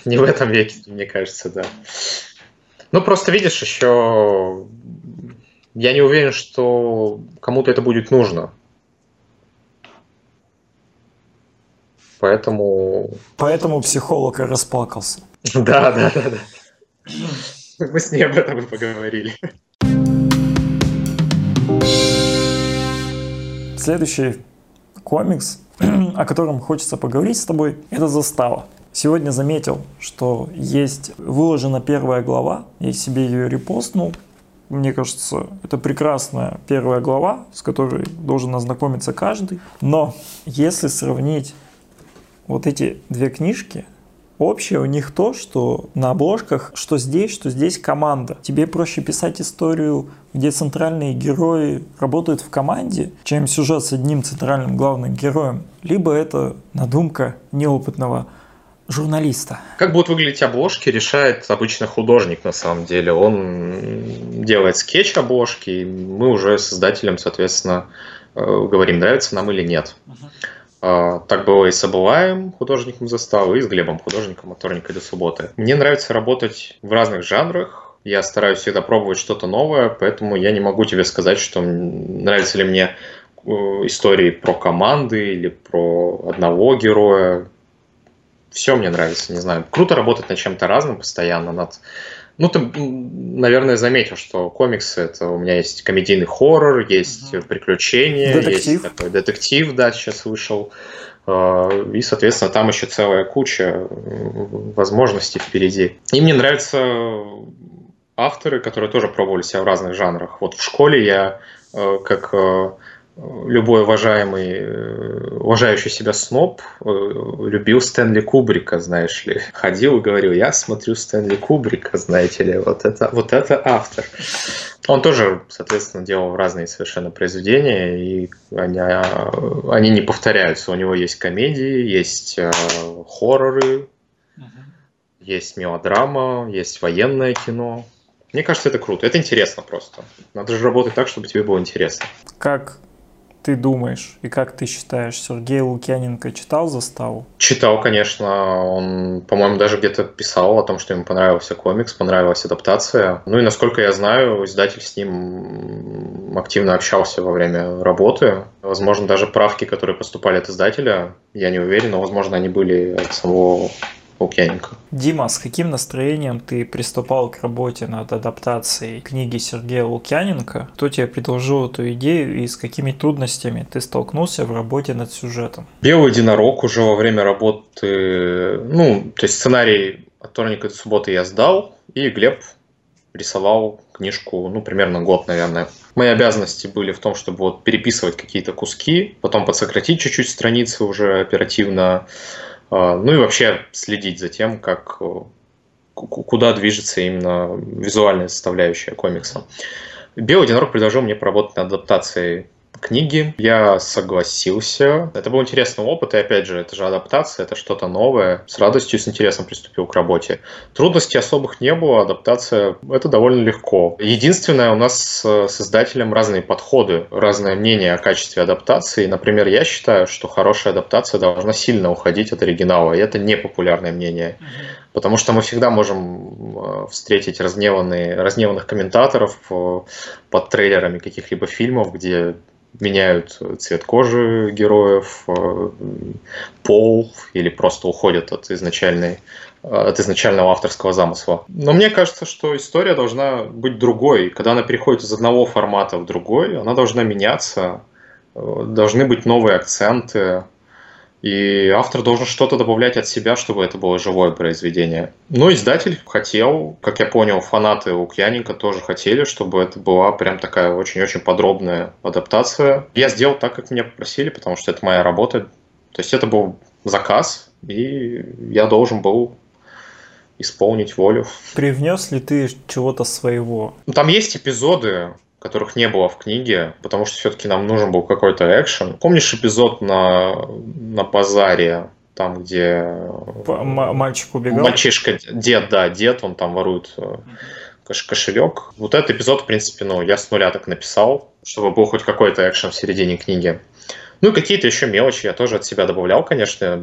[SPEAKER 2] Не в этом веке, мне кажется, да. Ну, просто видишь, еще я не уверен, что кому-то это будет нужно. Поэтому...
[SPEAKER 1] Поэтому психолог и расплакался. [laughs]
[SPEAKER 2] Да, да, да, да. Мы с ней об этом и поговорили.
[SPEAKER 1] Следующий комикс, [clears throat] о котором хочется поговорить с тобой, это «Застава». Сегодня заметил, что есть выложена первая глава, я себе ее репостнул. Мне кажется, это прекрасная первая глава, с которой должен ознакомиться каждый. Но если сравнить вот эти две книжки, Общее у них то, что на обложках, что здесь, что здесь команда. Тебе проще писать историю, где центральные герои работают в команде, чем сюжет с одним центральным главным героем. Либо это надумка неопытного журналиста.
[SPEAKER 2] Как будут выглядеть обложки, решает обычно художник на самом деле. Он делает скетч обложки, и мы уже создателям, соответственно, э, говорим, нравится нам или нет. Uh-huh. Так было и с Абылаем, художником заставы, и с Глебом, художником от вторника до субботы. Мне нравится работать в разных жанрах. Я стараюсь всегда пробовать что-то новое, поэтому я не могу тебе сказать, что нравится ли мне э, истории про команды или про одного героя. Все мне нравится, не знаю. Круто работать над чем-то разным постоянно, над ну, ты, наверное, заметил, что комиксы это у меня есть комедийный хоррор, есть угу. приключения, детектив. есть такой детектив, да, сейчас вышел. А, и, соответственно, там еще целая куча возможностей впереди. И мне нравятся авторы, которые тоже пробовали себя в разных жанрах. Вот в школе я э, как э, любой уважаемый, э, уважающий себя сноб э, любил Стэнли Кубрика, знаешь ли. Ходил и говорил, я смотрю Стэнли Кубрика, знаете ли, вот это, вот это автор. Он тоже, соответственно, делал разные совершенно произведения, и они, они не повторяются. У него есть комедии, есть э, хорроры, uh-huh. есть мелодрама, есть военное кино. Мне кажется, это круто. Это интересно просто. Надо же работать так, чтобы тебе было интересно.
[SPEAKER 1] Как ты думаешь и как ты считаешь, Сергей Лукьяненко читал «Заставу»?
[SPEAKER 2] Читал, конечно. Он, по-моему, даже где-то писал о том, что ему понравился комикс, понравилась адаптация. Ну и, насколько я знаю, издатель с ним активно общался во время работы. Возможно, даже правки, которые поступали от издателя, я не уверен, но, возможно, они были от самого Лукьяненко.
[SPEAKER 1] Дима, с каким настроением ты приступал к работе над адаптацией книги Сергея Лукьяненко? Кто тебе предложил эту идею и с какими трудностями ты столкнулся в работе над сюжетом?
[SPEAKER 2] Белый единорог уже во время работы, ну, то есть сценарий от вторника до субботы я сдал, и Глеб рисовал книжку, ну, примерно год, наверное. Мои обязанности были в том, чтобы вот переписывать какие-то куски, потом подсократить чуть-чуть страницы уже оперативно, ну и вообще следить за тем, как, э, куда движется именно визуальная составляющая комикса. Единорог предложил мне поработать над адаптацией книги. Я согласился. Это был интересный опыт, и опять же, это же адаптация, это что-то новое. С радостью, с интересом приступил к работе. Трудностей особых не было, адаптация — это довольно легко. Единственное, у нас с создателем разные подходы, разное мнение о качестве адаптации. Например, я считаю, что хорошая адаптация должна сильно уходить от оригинала, и это непопулярное мнение. Потому что мы всегда можем э, встретить разгневанные, разгневанных комментаторов э, под трейлерами каких-либо фильмов, где меняют цвет кожи героев, пол или просто уходят от изначальной от изначального авторского замысла. Но мне кажется, что история должна быть другой. Когда она переходит из одного формата в другой, она должна меняться, должны быть новые акценты, и автор должен что-то добавлять от себя, чтобы это было живое произведение. Ну, издатель хотел, как я понял, фанаты Лукьяненко тоже хотели, чтобы это была прям такая очень-очень подробная адаптация. Я сделал так, как меня попросили, потому что это моя работа. То есть это был заказ, и я должен был исполнить волю.
[SPEAKER 1] Привнес ли ты чего-то своего?
[SPEAKER 2] Там есть эпизоды, которых не было в книге, потому что все-таки нам нужен был какой-то экшен. Помнишь эпизод на, на базаре, там, где...
[SPEAKER 1] М- мальчик убегал?
[SPEAKER 2] Мальчишка, дед, да, дед, он там ворует э, кошелек. Вот этот эпизод, в принципе, ну, я с нуля так написал, чтобы был хоть какой-то экшен в середине книги. Ну и какие-то еще мелочи я тоже от себя добавлял, конечно,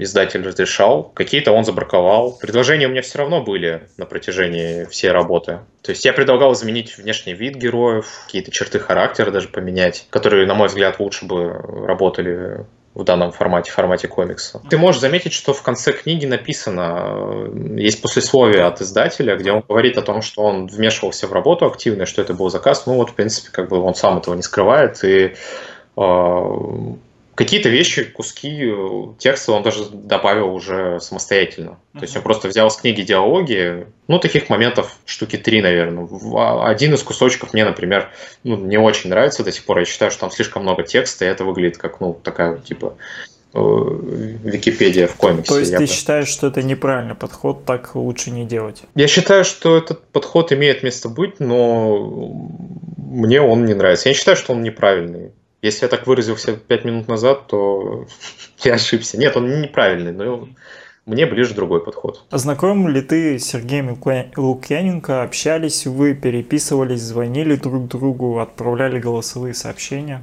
[SPEAKER 2] издатель разрешал. Какие-то он забраковал. Предложения у меня все равно были на протяжении всей работы. То есть я предлагал изменить внешний вид героев, какие-то черты характера даже поменять, которые, на мой взгляд, лучше бы работали в данном формате, формате комикса. Ты можешь заметить, что в конце книги написано, есть послесловие от издателя, где он говорит о том, что он вмешивался в работу активно, что это был заказ. Ну вот, в принципе, как бы он сам этого не скрывает, и какие-то вещи, куски текста он даже добавил уже самостоятельно. Uh-huh. То есть он просто взял с книги диалоги, ну, таких моментов штуки три, наверное. А, один из кусочков мне, например, ну, не очень нравится до сих пор. Я считаю, что там слишком много текста, и это выглядит как, ну, такая, типа, э, Википедия в комиксе.
[SPEAKER 1] То есть ты бы... считаешь, что это неправильный подход, так лучше не делать?
[SPEAKER 2] Я считаю, что этот подход имеет место быть, но мне он не нравится. Я не считаю, что он неправильный. Если я так выразился пять минут назад, то [laughs] я ошибся. Нет, он неправильный, но мне ближе другой подход.
[SPEAKER 1] Знаком ли ты с Сергеем Лукьяненко? Общались вы, переписывались, звонили друг другу, отправляли голосовые сообщения?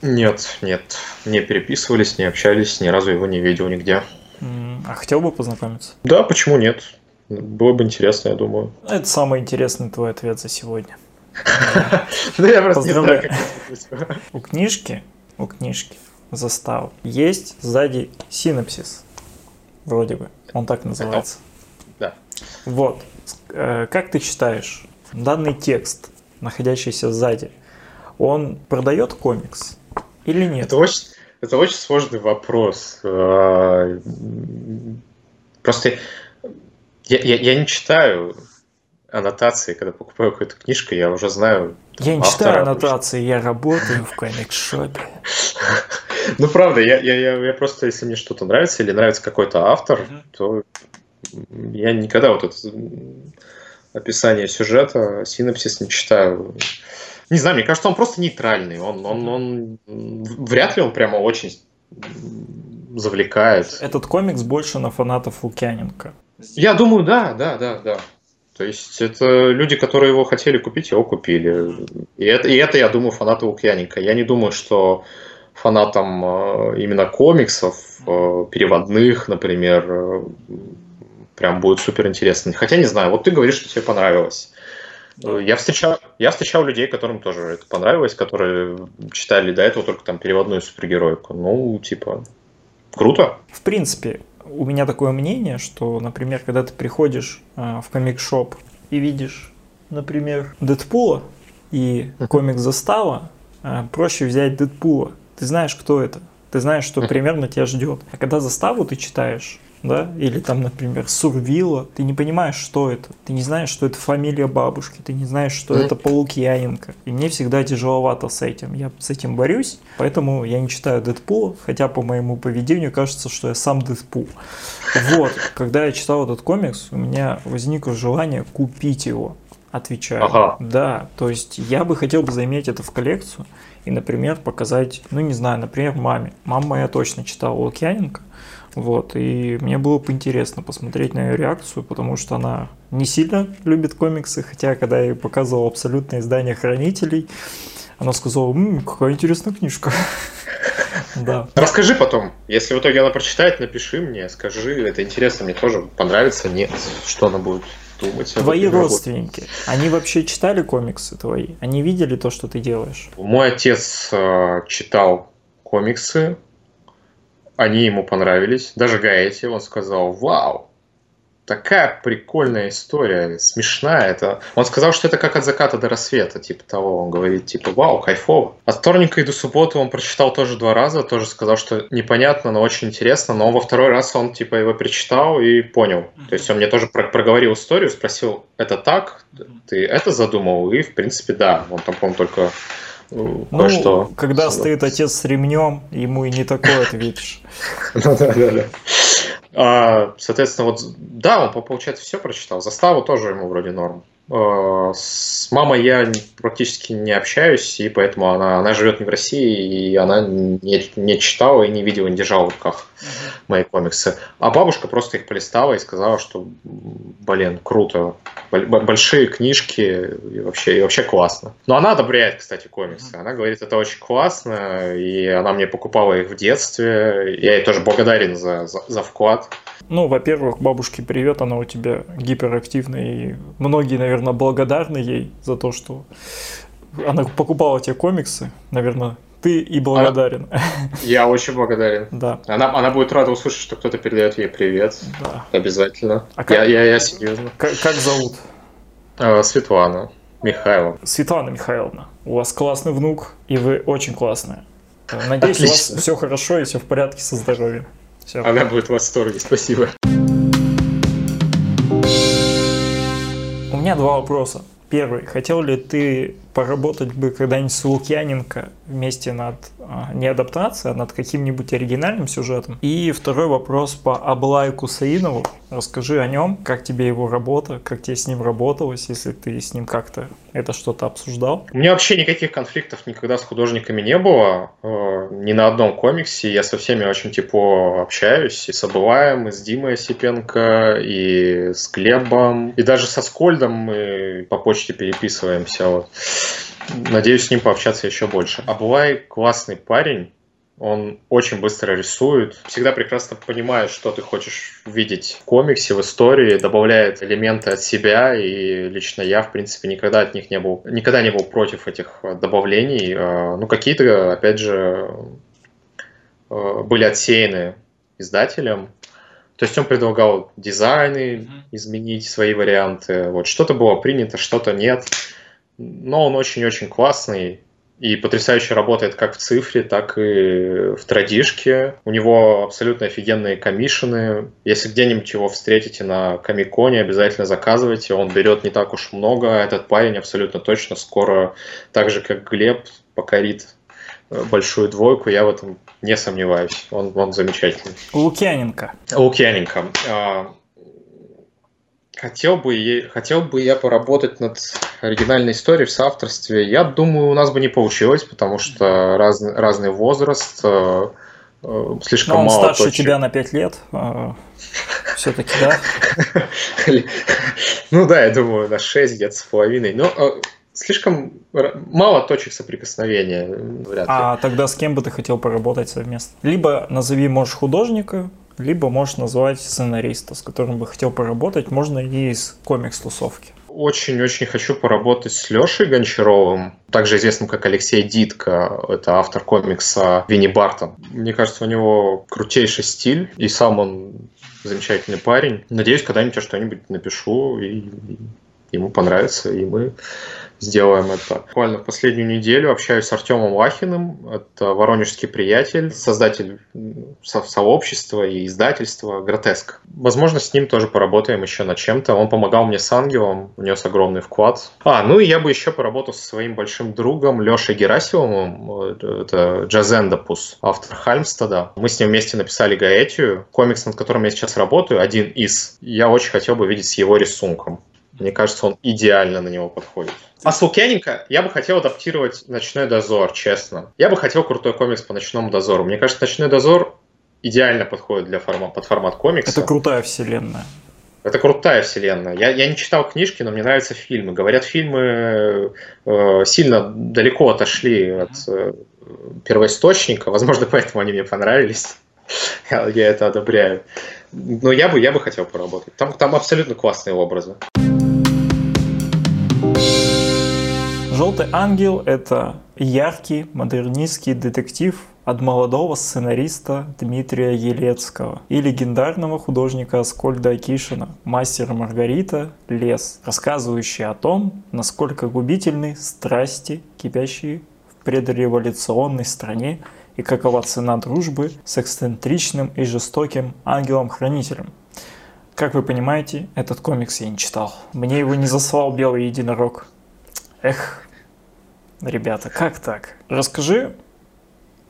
[SPEAKER 2] Нет, нет, не переписывались, не общались, ни разу его не видел нигде.
[SPEAKER 1] А хотел бы познакомиться?
[SPEAKER 2] Да, почему нет? Было бы интересно, я думаю.
[SPEAKER 1] Это самый интересный твой ответ за сегодня.
[SPEAKER 2] Ну, я просто не знаю,
[SPEAKER 1] как У книжки, у книжки застав есть сзади синапсис. Вроде бы. Он так называется.
[SPEAKER 2] Да.
[SPEAKER 1] Вот. Э, как ты считаешь, данный текст, находящийся сзади, он продает комикс или нет?
[SPEAKER 2] Это очень, это очень сложный вопрос. А, просто я, я, я не читаю аннотации, когда покупаю какую-то книжку, я уже знаю.
[SPEAKER 1] Я не читаю аннотации, я работаю в комик-шопе. [laughs]
[SPEAKER 2] Ну, правда, я, я, я, я просто, если мне что-то нравится или нравится какой-то автор, то я никогда вот это описание сюжета, синопсис не читаю. Не знаю, мне кажется, он просто нейтральный. Он, он, он вряд ли он прямо очень завлекает.
[SPEAKER 1] Этот комикс больше на фанатов Лукьяненко.
[SPEAKER 2] Я думаю, да, да, да, да. То есть это люди, которые его хотели купить, его купили. И это, и это я думаю, фанаты Лукьяненко. Я не думаю, что фанатам э, именно комиксов, э, переводных, например, э, прям будет супер интересно. Хотя не знаю, вот ты говоришь, что тебе понравилось. Я встречал, я встречал людей, которым тоже это понравилось, которые читали до этого только там переводную супергероику. Ну, типа, круто.
[SPEAKER 1] В принципе, у меня такое мнение, что, например, когда ты приходишь э, в комик-шоп и видишь, например, Дэдпула и комик застава, э, проще взять Дэдпула. Ты знаешь, кто это. Ты знаешь, что [laughs] примерно тебя ждет. А когда заставу ты читаешь, да, или там, например, Сурвила, ты не понимаешь, что это. Ты не знаешь, что это фамилия бабушки, ты не знаешь, что это Полукьяненко. И мне всегда тяжеловато с этим. Я с этим борюсь, поэтому я не читаю Дэдпула, хотя по моему поведению кажется, что я сам Дэдпул. Вот, когда я читал этот комикс, у меня возникло желание купить его. Отвечаю. Ага. Да, то есть я бы хотел бы заиметь это в коллекцию и, например, показать, ну не знаю, например, маме. Мама моя точно читала Лукьяненко, вот, и мне было бы интересно посмотреть на ее реакцию, потому что она не сильно любит комиксы, хотя когда я ей показывал абсолютное издание «Хранителей», она сказала, М, какая интересная книжка. [laughs]
[SPEAKER 2] Да. Расскажи потом. Если в итоге она прочитает, напиши мне, скажи. Это интересно, мне тоже понравится, нет, что она будет думать.
[SPEAKER 1] Твои родственники, они вообще читали комиксы твои? Они видели то, что ты делаешь?
[SPEAKER 2] Мой отец э, читал комиксы, они ему понравились. Даже Гаэти, он сказал, вау, такая прикольная история, смешная. Это... Он сказал, что это как от заката до рассвета, типа того. Он говорит, типа, вау, кайфово. От вторника и до субботы он прочитал тоже два раза, тоже сказал, что непонятно, но очень интересно. Но во второй раз он, типа, его прочитал и понял. То есть он мне тоже про проговорил историю, спросил, это так? Ты это задумал? И, в принципе, да. Он там, по-моему, только
[SPEAKER 1] ну, что когда стоит отец с ремнем, ему и не такое ответишь. [laughs]
[SPEAKER 2] Ну да, да, да. А, соответственно, вот да, он, получается, все прочитал. Заставу тоже ему вроде норм. А, с мамой я практически не общаюсь, и поэтому она, она живет не в России, и она не, не читала и не видела, не держала в руках мои комиксы. А бабушка просто их полистала и сказала, что, блин, круто, большие книжки и вообще, и вообще классно. Но она одобряет, кстати, комиксы. Она говорит, это очень классно, и она мне покупала их в детстве. Я ей тоже благодарен за, за, за вклад.
[SPEAKER 1] Ну, во-первых, бабушке привет, она у тебя гиперактивная, и многие, наверное, благодарны ей за то, что она покупала тебе комиксы, наверное, ты и благодарен.
[SPEAKER 2] Я очень благодарен. [laughs]
[SPEAKER 1] Да.
[SPEAKER 2] Она, она будет рада услышать, что кто-то передает ей привет.
[SPEAKER 1] Да.
[SPEAKER 2] Обязательно.
[SPEAKER 1] А как,
[SPEAKER 2] я, я, я серьезно.
[SPEAKER 1] Как, как зовут?
[SPEAKER 2] А, Светлана Михайловна.
[SPEAKER 1] Светлана Михайловна, у вас классный внук, и вы очень классная. Надеюсь, Отлично. у вас все хорошо и все в порядке со здоровьем.
[SPEAKER 2] Все. Она будет в восторге, спасибо.
[SPEAKER 1] Меня два вопроса. Первый. Хотел ли ты поработать бы когда-нибудь с Лукьяненко вместе над а, не адаптацией, а над каким-нибудь оригинальным сюжетом? И второй вопрос по Аблаю Кусаинову. Расскажи о нем, как тебе его работа, как тебе с ним работалось, если ты с ним как-то это что-то обсуждал?
[SPEAKER 2] У меня вообще никаких конфликтов никогда с художниками не было, э, ни на одном комиксе. Я со всеми очень тепло общаюсь, и с Абылаем, и с Димой Осипенко, и с Глебом, и даже со Скольдом мы по почте переписываемся. Вот. Надеюсь с ним пообщаться еще больше. Абулай классный парень, он очень быстро рисует, всегда прекрасно понимает, что ты хочешь видеть в комиксе, в истории, добавляет элементы от себя, и лично я, в принципе, никогда от них не был, никогда не был против этих добавлений. А, ну, какие-то, опять же, а, были отсеяны издателем, то есть он предлагал дизайны изменить, свои варианты. Вот что-то было принято, что-то нет но он очень-очень классный и потрясающе работает как в цифре, так и в традишке. У него абсолютно офигенные комиссионы. Если где-нибудь его встретите на Комиконе, обязательно заказывайте. Он берет не так уж много. Этот парень абсолютно точно скоро, так же как Глеб, покорит э, большую двойку. Я в этом не сомневаюсь. Он, он замечательный.
[SPEAKER 1] Лукьяненко.
[SPEAKER 2] Лукьяненко. Хотел бы, хотел бы я поработать над оригинальной историей в соавторстве. Я думаю, у нас бы не получилось, потому что раз, разный возраст, э, э, слишком
[SPEAKER 1] Но он
[SPEAKER 2] мало
[SPEAKER 1] старше точек. тебя на 5 лет, э, все-таки, да? [laughs]
[SPEAKER 2] Ну да, я думаю, на 6 где-то с половиной. Но слишком мало точек соприкосновения. Вряд
[SPEAKER 1] ли. А тогда с кем бы ты хотел поработать совместно? Либо назови, можешь, художника, либо можешь назвать сценариста, с которым бы хотел поработать, можно и из комикс-тусовки.
[SPEAKER 2] Очень-очень хочу поработать с Лешей Гончаровым, также известным как Алексей Дитко, это автор комикса Винни Бартон. Мне кажется, у него крутейший стиль, и сам он замечательный парень. Надеюсь, когда-нибудь я что-нибудь напишу, и ему понравится, и мы сделаем это. Буквально последнюю неделю общаюсь с Артемом Лахиным. Это воронежский приятель, создатель со сообщества и издательства «Гротеск». Возможно, с ним тоже поработаем еще над чем-то. Он помогал мне с «Ангелом», внес огромный вклад. А, ну и я бы еще поработал со своим большим другом Лешей Герасимовым. Это Джазендапус, автор Хальмстада. Мы с ним вместе написали «Гаэтию», комикс, над которым я сейчас работаю, один из. Я очень хотел бы видеть с его рисунком. Мне кажется, он идеально на него подходит. А с Лукьяненко я бы хотел адаптировать «Ночной дозор», честно. Я бы хотел крутой комикс по «Ночному дозору». Мне кажется, «Ночной дозор» идеально подходит для формат, под формат комикса.
[SPEAKER 1] Это крутая вселенная.
[SPEAKER 2] Это крутая вселенная. Я, я не читал книжки, но мне нравятся фильмы. Говорят, фильмы э, сильно далеко отошли от э, первоисточника. Возможно, поэтому они мне понравились. я, я это одобряю. Но я бы, я бы хотел поработать. Там, там абсолютно классные образы.
[SPEAKER 1] «Желтый ангел» — это яркий модернистский детектив от молодого сценариста Дмитрия Елецкого и легендарного художника Аскольда Акишина, мастера Маргарита «Лес», рассказывающий о том, насколько губительны страсти, кипящие в предреволюционной стране, и какова цена дружбы с эксцентричным и жестоким ангелом-хранителем. Как вы понимаете, этот комикс я не читал. Мне его не заслал Белый Единорог. Эх, ребята, как так? Расскажи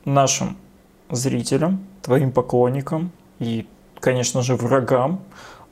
[SPEAKER 1] нашим зрителям, твоим поклонникам и, конечно же, врагам,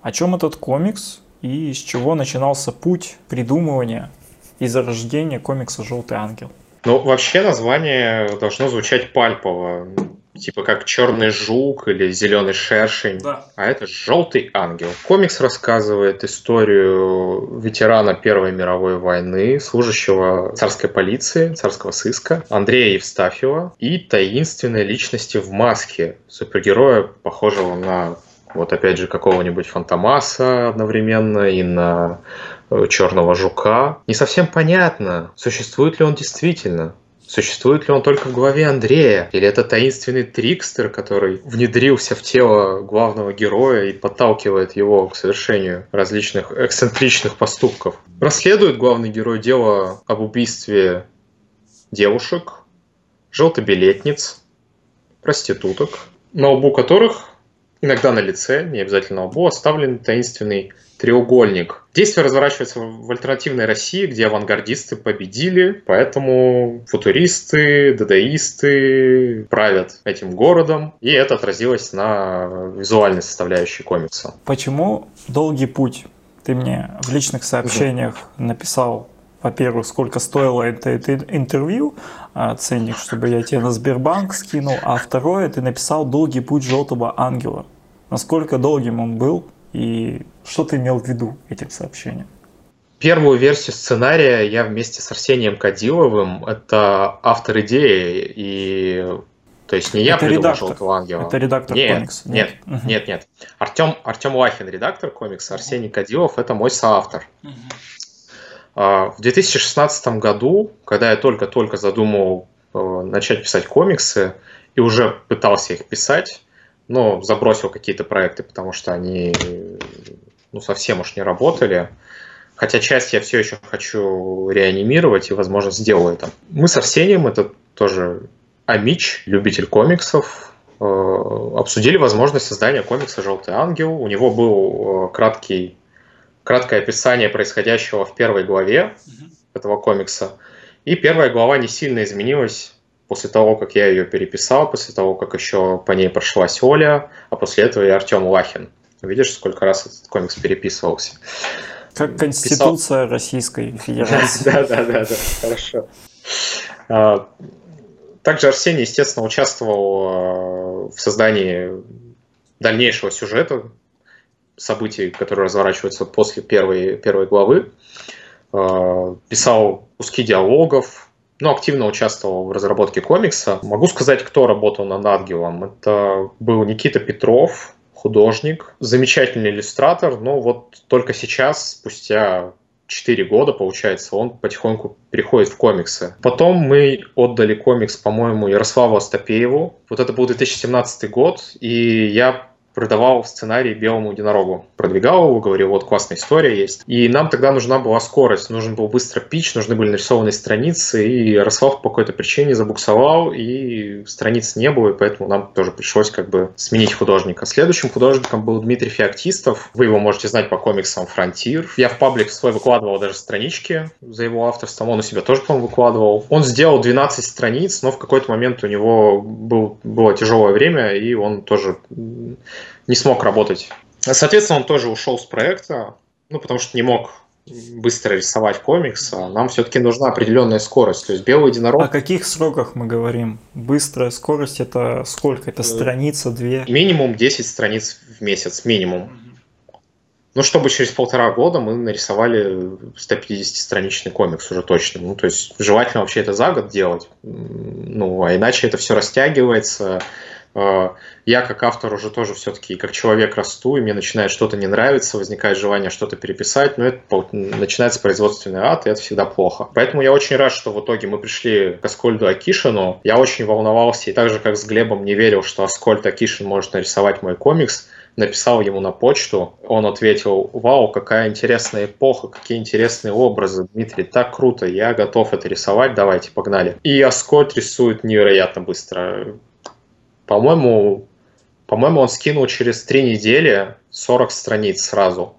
[SPEAKER 1] о чем этот комикс и с чего начинался путь придумывания и зарождения комикса «Желтый ангел».
[SPEAKER 2] Ну, вообще название должно звучать пальпово типа как черный жук или зеленый шершень, да. а это желтый ангел. Комикс рассказывает историю ветерана Первой мировой войны, служащего царской полиции, царского сыска Андрея Евстафьева и таинственной личности в маске, супергероя, похожего на вот опять же какого-нибудь Фантомаса одновременно и на э, черного жука. Не совсем понятно, существует ли он действительно. Существует ли он только в голове Андрея? Или это таинственный трикстер, который внедрился в тело главного героя и подталкивает его к совершению различных эксцентричных поступков? Расследует главный герой дело об убийстве девушек, желтобилетниц, проституток, на лбу которых, иногда на лице, не обязательно на лбу, оставлен таинственный треугольник. Действие разворачивается в альтернативной России, где авангардисты победили, поэтому футуристы, дадаисты правят этим городом, и это отразилось на визуальной составляющей комикса.
[SPEAKER 1] Почему долгий путь? Ты мне в личных сообщениях написал во-первых, сколько стоило это, это интервью, а, ценник, чтобы я тебе на Сбербанк скинул, а второе, ты написал «Долгий путь желтого ангела». Насколько долгим он был, и что ты имел в виду этим сообщением?
[SPEAKER 2] Первую версию сценария я вместе с Арсением Кадиловым, это автор идеи, и то есть не я это придумал редактор. «Желтого ангела».
[SPEAKER 1] Это редактор
[SPEAKER 2] нет,
[SPEAKER 1] комикса?
[SPEAKER 2] Нет, нет, угу. нет. нет. Артем, Артем Лахин, редактор комикса, Арсений Кадилов – это мой соавтор. Угу. В 2016 году, когда я только-только задумал э, начать писать комиксы и уже пытался их писать, но забросил какие-то проекты, потому что они ну, совсем уж не работали. Хотя часть я все еще хочу реанимировать и, возможно, сделаю это. Мы с Арсением, это тоже Амич, любитель комиксов, э, обсудили возможность создания комикса «Желтый ангел». У него был э, краткий, краткое описание происходящего в первой главе mm-hmm. этого комикса. И первая глава не сильно изменилась после того, как я ее переписал, после того, как еще по ней прошлась Оля, а после этого и Артем Лахин. Видишь, сколько раз этот комикс переписывался.
[SPEAKER 1] Как Конституция Писал... Российской Федерации. [laughs]
[SPEAKER 2] Да, да, да, да, хорошо. А, также Арсений, естественно, участвовал а, в создании дальнейшего сюжета, событий, которые разворачиваются после первой, первой главы. А, писал куски диалогов, ну, активно участвовал в разработке комикса. Могу сказать, кто работал над Ангелом. Это был Никита Петров, художник, замечательный иллюстратор, но вот только сейчас, спустя 4 года, получается, он потихоньку переходит в комиксы. Потом мы отдали комикс, по-моему, Ярославу Остапееву. Вот это был 2017 год, и я продавал сценарий белому единорогу. Продвигал его, говорил, вот классная история есть. И нам тогда нужна была скорость, нужен был быстро пич, нужны были нарисованные страницы, и Ярослав по какой-то причине забуксовал, и страниц не было, и поэтому нам тоже пришлось как бы сменить художника. Следующим художником был Дмитрий Феоктистов. Вы его можете знать по комиксам «Фронтир». Я в паблик свой выкладывал даже странички за его авторством, он у себя тоже, по-моему, выкладывал. Он сделал 12 страниц, но в какой-то момент у него был, было тяжелое время, и он тоже не смог работать. Соответственно, он тоже ушел с проекта, ну, потому что не мог быстро рисовать комикс, а нам все-таки нужна определенная скорость. То есть белый единорог...
[SPEAKER 1] О каких сроках мы говорим? Быстрая скорость это сколько? Это страница, две?
[SPEAKER 2] Минимум 10 страниц в месяц, минимум. Ну, чтобы через полтора года мы нарисовали 150-страничный комикс уже точно. Ну, то есть желательно вообще это за год делать. Ну, а иначе это все растягивается, Э, я как автор уже тоже все-таки как человек расту, и мне начинает что-то не нравиться, возникает желание что-то переписать, но это начинается производственный ад, и это всегда плохо. Поэтому я очень рад, что в итоге мы пришли к Аскольду Акишину. Я очень волновался, и так же, как с Глебом, не верил, что Аскольд Акишин может нарисовать мой комикс написал ему на почту, он ответил, вау, какая интересная эпоха, какие интересные образы, Дмитрий, так круто, я готов это рисовать, давайте, погнали. И Аскольд рисует невероятно быстро. По-моему, по-моему, он скинул через три недели 40 страниц сразу.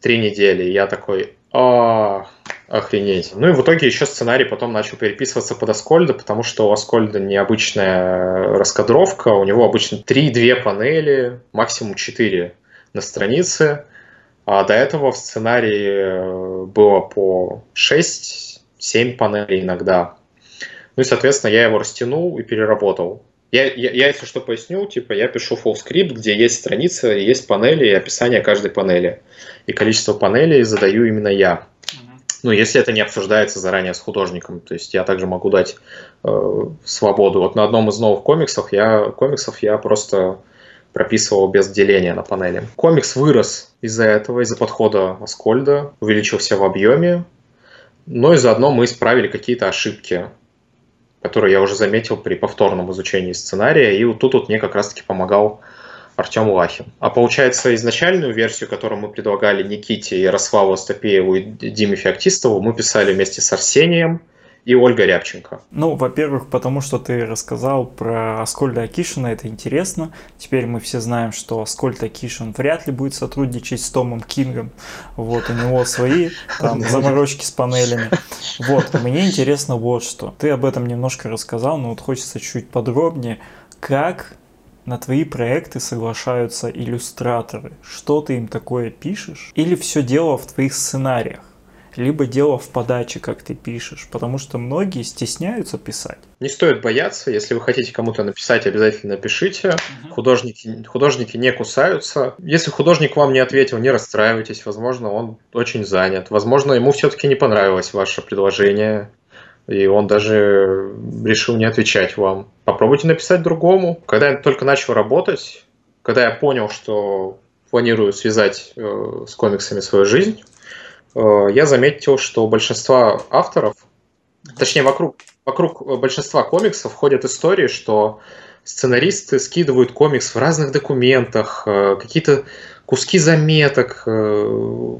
[SPEAKER 2] Три недели. Я такой, а, охренеть. Ну и в итоге еще сценарий потом начал переписываться под Аскольда, потому что у Аскольда необычная раскадровка, у него обычно 3-2 панели, максимум 4 на странице, а до этого в сценарии было по 6-7 панелей иногда. Ну и, соответственно, я его растянул и переработал. Я, я, я если что поясню, типа я пишу full скрипт, где есть страница, есть панели и описание каждой панели. И количество панелей задаю именно я. Ну, если это не обсуждается заранее с художником, то есть я также могу дать э, свободу. Вот на одном из новых комиксов я, комиксов я просто прописывал без деления на панели. Комикс вырос из-за этого, из-за подхода Аскольда, увеличился в объеме, но и заодно мы исправили какие-то ошибки который я уже заметил при повторном изучении сценария, и вот тут вот мне как раз-таки помогал Артем Лахин. А получается, изначальную версию, которую мы предлагали Никите, Ярославу Остапееву и Диме Феоктистову, мы писали вместе с Арсением, и Ольга Рябченко.
[SPEAKER 1] Ну, во-первых, потому что ты рассказал про Аскольда Акишина, это интересно. Теперь мы все знаем, что Аскольд Акишин вряд ли будет сотрудничать с Томом Кингом. Вот, у него свои там заморочки с панелями. Вот, мне интересно вот что. Ты об этом немножко рассказал, но вот хочется чуть подробнее. Как на твои проекты соглашаются иллюстраторы? Что ты им такое пишешь? Или все дело в твоих сценариях? Либо дело в подаче, как ты пишешь, потому что многие стесняются писать.
[SPEAKER 2] Не стоит бояться, если вы хотите кому-то написать, обязательно напишите. Угу. Художники, художники не кусаются. Если художник вам не ответил, не расстраивайтесь, возможно, он очень занят. Возможно, ему все-таки не понравилось ваше предложение, и он даже решил не отвечать вам. Попробуйте написать другому. Когда я только начал работать, когда я понял, что планирую связать э, с комиксами свою жизнь, я заметил, что у большинства авторов, точнее вокруг, вокруг большинства комиксов ходят истории, что сценаристы скидывают комикс в разных документах, э, какие-то куски заметок, э,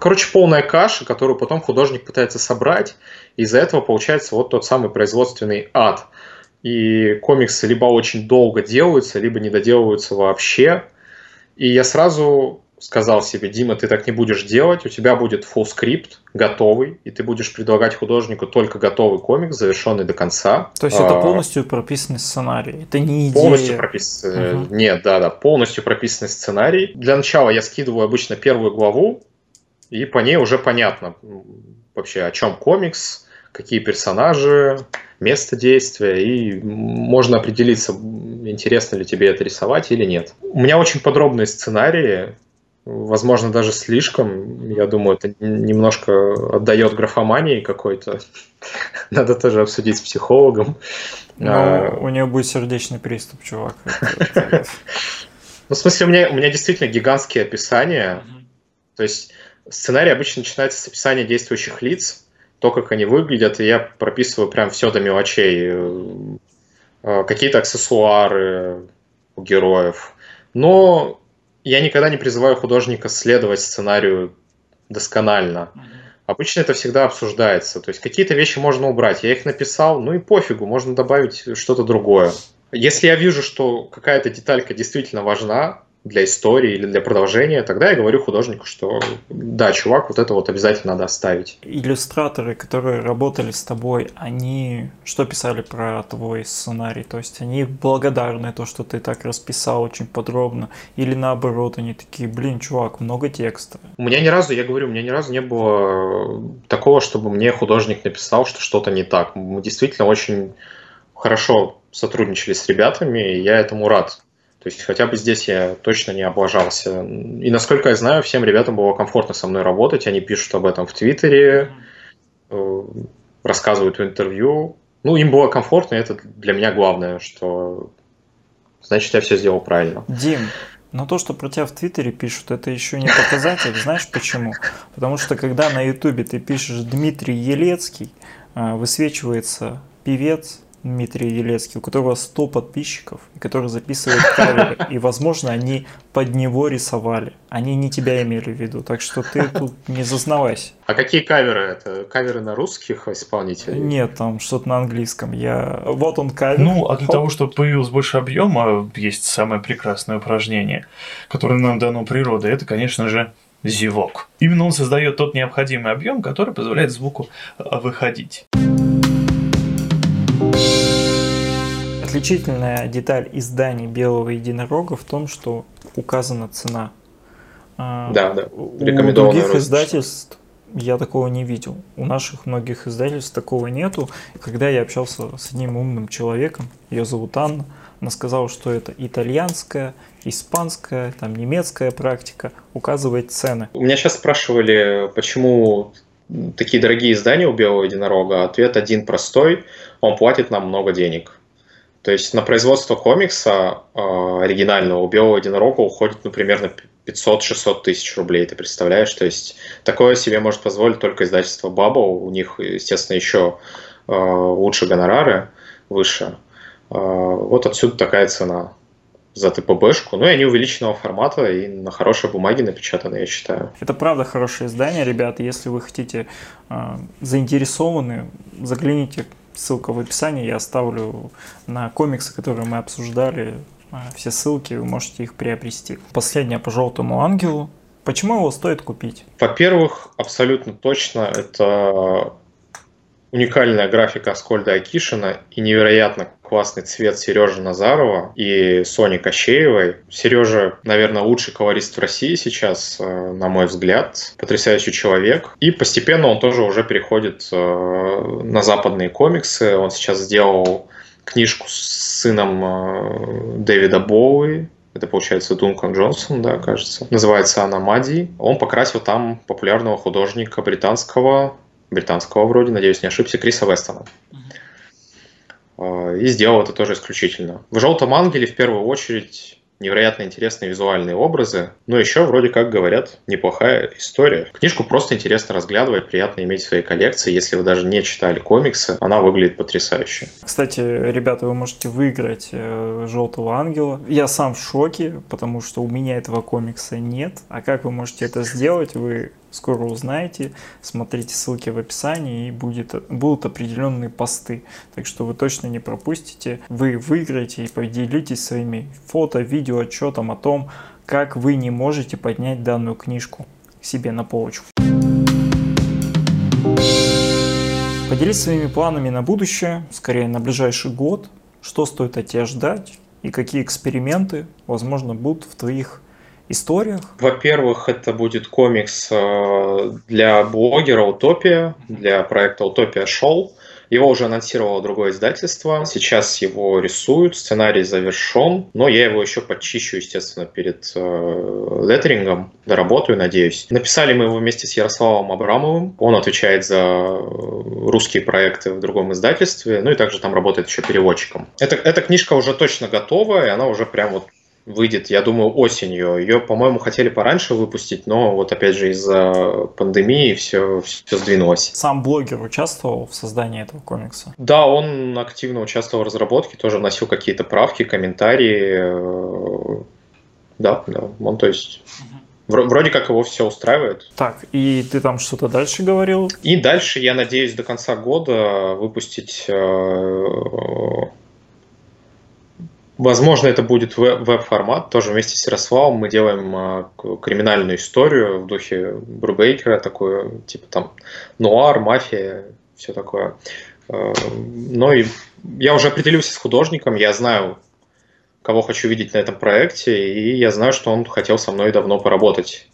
[SPEAKER 2] короче, полная каша, которую потом художник пытается собрать, и из-за этого получается вот тот самый производственный ад. И комиксы либо очень долго делаются, либо не доделываются вообще. И я сразу сказал себе, Дима, ты так не будешь делать, у тебя будет full скрипт готовый, и ты будешь предлагать художнику только готовый комикс, завершенный до конца.
[SPEAKER 1] То есть это а, полностью прописанный сценарий, это не идея?
[SPEAKER 2] Полностью прописанный, угу. нет, да, да, полностью прописанный сценарий. Для начала я скидываю обычно первую главу, и по ней уже понятно вообще, о чем комикс, какие персонажи, место действия, и можно определиться, интересно ли тебе это рисовать или нет. У меня очень подробные сценарии, возможно, даже слишком. Я думаю, это немножко отдает графомании какой-то. [laughs] Надо тоже обсудить с психологом.
[SPEAKER 1] Ну, а... у нее будет сердечный приступ, чувак. [laughs]
[SPEAKER 2] Ну, в смысле, у меня, у меня действительно гигантские описания. То есть сценарий обычно начинается с описания действующих лиц, то, как они выглядят, и я прописываю прям все до мелочей. Э, какие-то аксессуары у героев. Но я никогда не призываю художника следовать сценарию досконально. Обычно это всегда обсуждается. То есть какие-то вещи можно убрать. Я их написал, ну и пофигу, можно добавить что-то другое. Если я вижу, что какая-то деталька действительно важна, для истории или для продолжения, тогда я говорю художнику, что да, чувак, вот это вот обязательно надо оставить.
[SPEAKER 1] Иллюстраторы, которые работали с тобой, они что писали про твой сценарий? То есть они благодарны то, что ты так расписал очень подробно, или наоборот, они такие, блин, чувак, много текста.
[SPEAKER 2] У меня ни разу, я говорю, у меня ни разу не было такого, чтобы мне художник написал, что что-то не так. Мы действительно очень хорошо сотрудничали с ребятами, и я этому рад. То есть хотя бы здесь я точно не облажался. И насколько я знаю, всем ребятам было комфортно со мной работать. Они пишут об этом в Твиттере, э, рассказывают в интервью. Ну, им было комфортно, и это для меня главное, что значит, я все сделал правильно.
[SPEAKER 1] Дим, но то, что про тебя в Твиттере пишут, это еще не показатель. Знаешь почему? Потому что когда на Ютубе ты пишешь Дмитрий Елецкий, а, высвечивается певец, Дмитрий Елецкий, у которого 100 подписчиков, который записывает каверы, и, возможно, они под него рисовали. Они не тебя имели в виду, так что ты тут не зазнавайся.
[SPEAKER 2] А какие каверы? Это каверы на русских исполнителей?
[SPEAKER 1] Нет, там что-то на английском. Я... Вот он кавер.
[SPEAKER 5] Ну, а для Хоп. того, чтобы появилось больше объема, есть самое прекрасное упражнение, которое нам дано природой. Это, конечно же, зевок. Именно он создает тот необходимый объем, который позволяет звуку выходить.
[SPEAKER 1] Отличительная деталь изданий Белого единорога в том, что указана цена.
[SPEAKER 2] А, да, да.
[SPEAKER 1] У других роскошь. издательств я такого не видел. У наших многих издательств такого нету. Когда я общался с одним умным человеком, ее зовут Анна, она сказала, что это итальянская, испанская, там немецкая практика указывает цены.
[SPEAKER 2] У меня сейчас спрашивали, почему такие дорогие издания у Белого единорога. Ответ один простой. Он платит нам много денег. То есть на производство комикса э, оригинального у Белого Единорога уходит, ну, примерно 500-600 тысяч рублей, ты представляешь? То есть такое себе может позволить только издательство Bubble. У них, естественно, еще э, лучше гонорары, выше. Э, вот отсюда такая цена за ТПБшку. Ну и они увеличенного формата и на хорошей бумаге напечатаны, я считаю.
[SPEAKER 1] Это правда хорошее издание, ребята. Если вы хотите э, заинтересованы, загляните Ссылка в описании, я оставлю на комиксы, которые мы обсуждали, а, все ссылки, вы можете их приобрести. Последнее по «Желтому ангелу». Почему его стоит купить?
[SPEAKER 2] Во-первых, абсолютно точно это уникальная графика Аскольда Акишина и невероятно классный цвет Сережи Назарова и Сони Кощеевой. Сережа, наверное, лучший колорист в России сейчас, э, на мой взгляд. Потрясающий человек. И постепенно он тоже уже переходит э, на западные комиксы. Он сейчас сделал книжку с сыном э, Дэвида Боуи, это получается Дункан Джонсон, да, кажется. Называется она Мади. Он покрасил там популярного художника британского британского вроде, надеюсь, не ошибся, Криса Вестона. И сделал это тоже исключительно. В «Желтом ангеле» в первую очередь невероятно интересные визуальные образы, но еще, вроде как говорят, неплохая история. Книжку просто интересно разглядывать, приятно иметь в своей коллекции. Если вы даже не читали комиксы, она выглядит потрясающе.
[SPEAKER 1] Кстати, ребята, вы можете выиграть э, «Желтого ангела». Я сам в шоке, потому что у меня этого комикса нет. А как вы можете это сделать, вы скоро узнаете. Смотрите ссылки в описании и будет, будут определенные посты. Так что вы точно не пропустите. Вы выиграете и поделитесь своими фото, видео, отчетом о том, как вы не можете поднять данную книжку себе на полочку. Поделись своими планами на будущее, скорее на ближайший год, что стоит от тебя ждать и какие эксперименты, возможно, будут в твоих историях?
[SPEAKER 2] Во-первых, это будет комикс э, для блогера «Утопия», для проекта «Утопия Шоу». Его уже анонсировало другое издательство. Сейчас его рисуют, сценарий завершен, но я его еще подчищу, естественно, перед э, леттерингом, доработаю, надеюсь. Написали мы его вместе с Ярославом Абрамовым. Он отвечает за русские проекты в другом издательстве, ну и также там работает еще переводчиком. Эта, эта книжка уже точно готова, и она уже прям вот выйдет, я думаю, осенью. Ее, по-моему, хотели пораньше выпустить, но вот опять же из-за пандемии все, все сдвинулось.
[SPEAKER 1] Сам блогер участвовал в создании этого комикса?
[SPEAKER 2] Да, он активно участвовал в разработке, тоже вносил какие-то правки, комментарии. Да, да, он то есть... Вроде как его все устраивает.
[SPEAKER 1] Так, и ты там что-то дальше говорил?
[SPEAKER 2] И дальше я надеюсь до конца года выпустить э, Возможно, это будет веб-формат, тоже вместе с Ярославом мы делаем а, криминальную историю в духе Брубейкера, такую, типа там нуар, мафия, все такое. А, но и я уже определился с художником, я знаю, кого хочу видеть на этом проекте, и я знаю, что он хотел со мной давно поработать.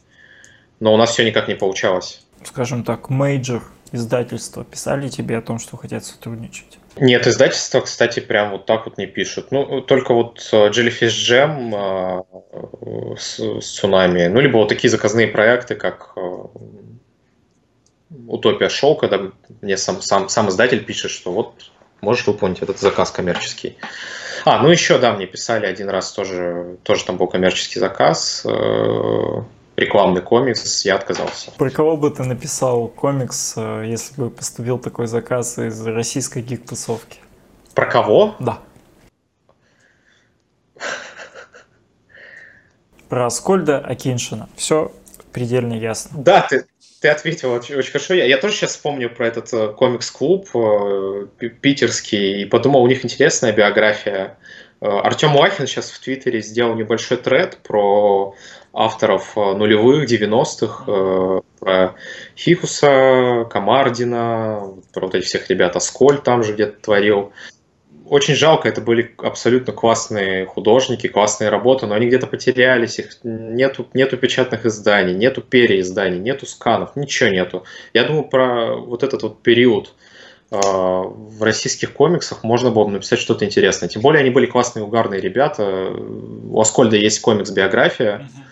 [SPEAKER 2] Но у нас все никак не получалось.
[SPEAKER 1] Скажем так, major издательства писали тебе о том, что хотят сотрудничать?
[SPEAKER 2] Нет, издательства, кстати, прям вот так вот не пишут. Ну, только вот э, Jellyfish Jam э, с, с цунами, ну, либо вот такие заказные проекты, как э, Утопия Шоу, когда мне сам, сам, сам издатель пишет, что вот можешь выполнить этот заказ коммерческий. А, ну еще, да, мне писали один раз тоже, тоже там был коммерческий заказ, э, рекламный комикс, я отказался.
[SPEAKER 1] Про кого бы ты написал комикс, э, если бы поступил такой заказ из российской гик-тусовки?
[SPEAKER 2] Про кого?
[SPEAKER 1] Да. Про Аскольда Акиншина. Все предельно ясно.
[SPEAKER 2] Да, ты, ты ответил очень, очень хорошо. Я, я тоже сейчас вспомню про этот э, комикс-клуб э, питерский и подумал, у них интересная биография. Э, Артем Лахин сейчас в Твиттере сделал небольшой тред про авторов э, нулевых, 90-х, э, про Хикуса, Камардина, про вот этих всех ребят, Асколь там же где-то творил очень жалко, это были абсолютно классные художники, классные работы, но они где-то потерялись, их нету, нету печатных изданий, нету переизданий, нету сканов, ничего нету. Я думаю, про вот этот вот период э, в российских комиксах можно было бы написать что-то интересное. Тем более они были классные, угарные ребята. У Аскольда есть комикс-биография, э,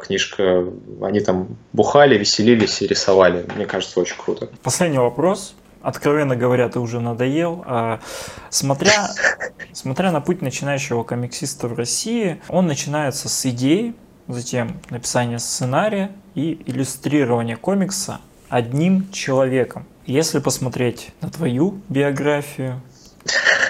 [SPEAKER 2] книжка. Они там бухали, веселились и рисовали. Мне кажется, очень круто.
[SPEAKER 1] Последний вопрос откровенно говоря, ты уже надоел. А, смотря, смотря на путь начинающего комиксиста в России, он начинается с идеи, затем написание сценария и иллюстрирование комикса одним человеком. Если посмотреть на твою биографию,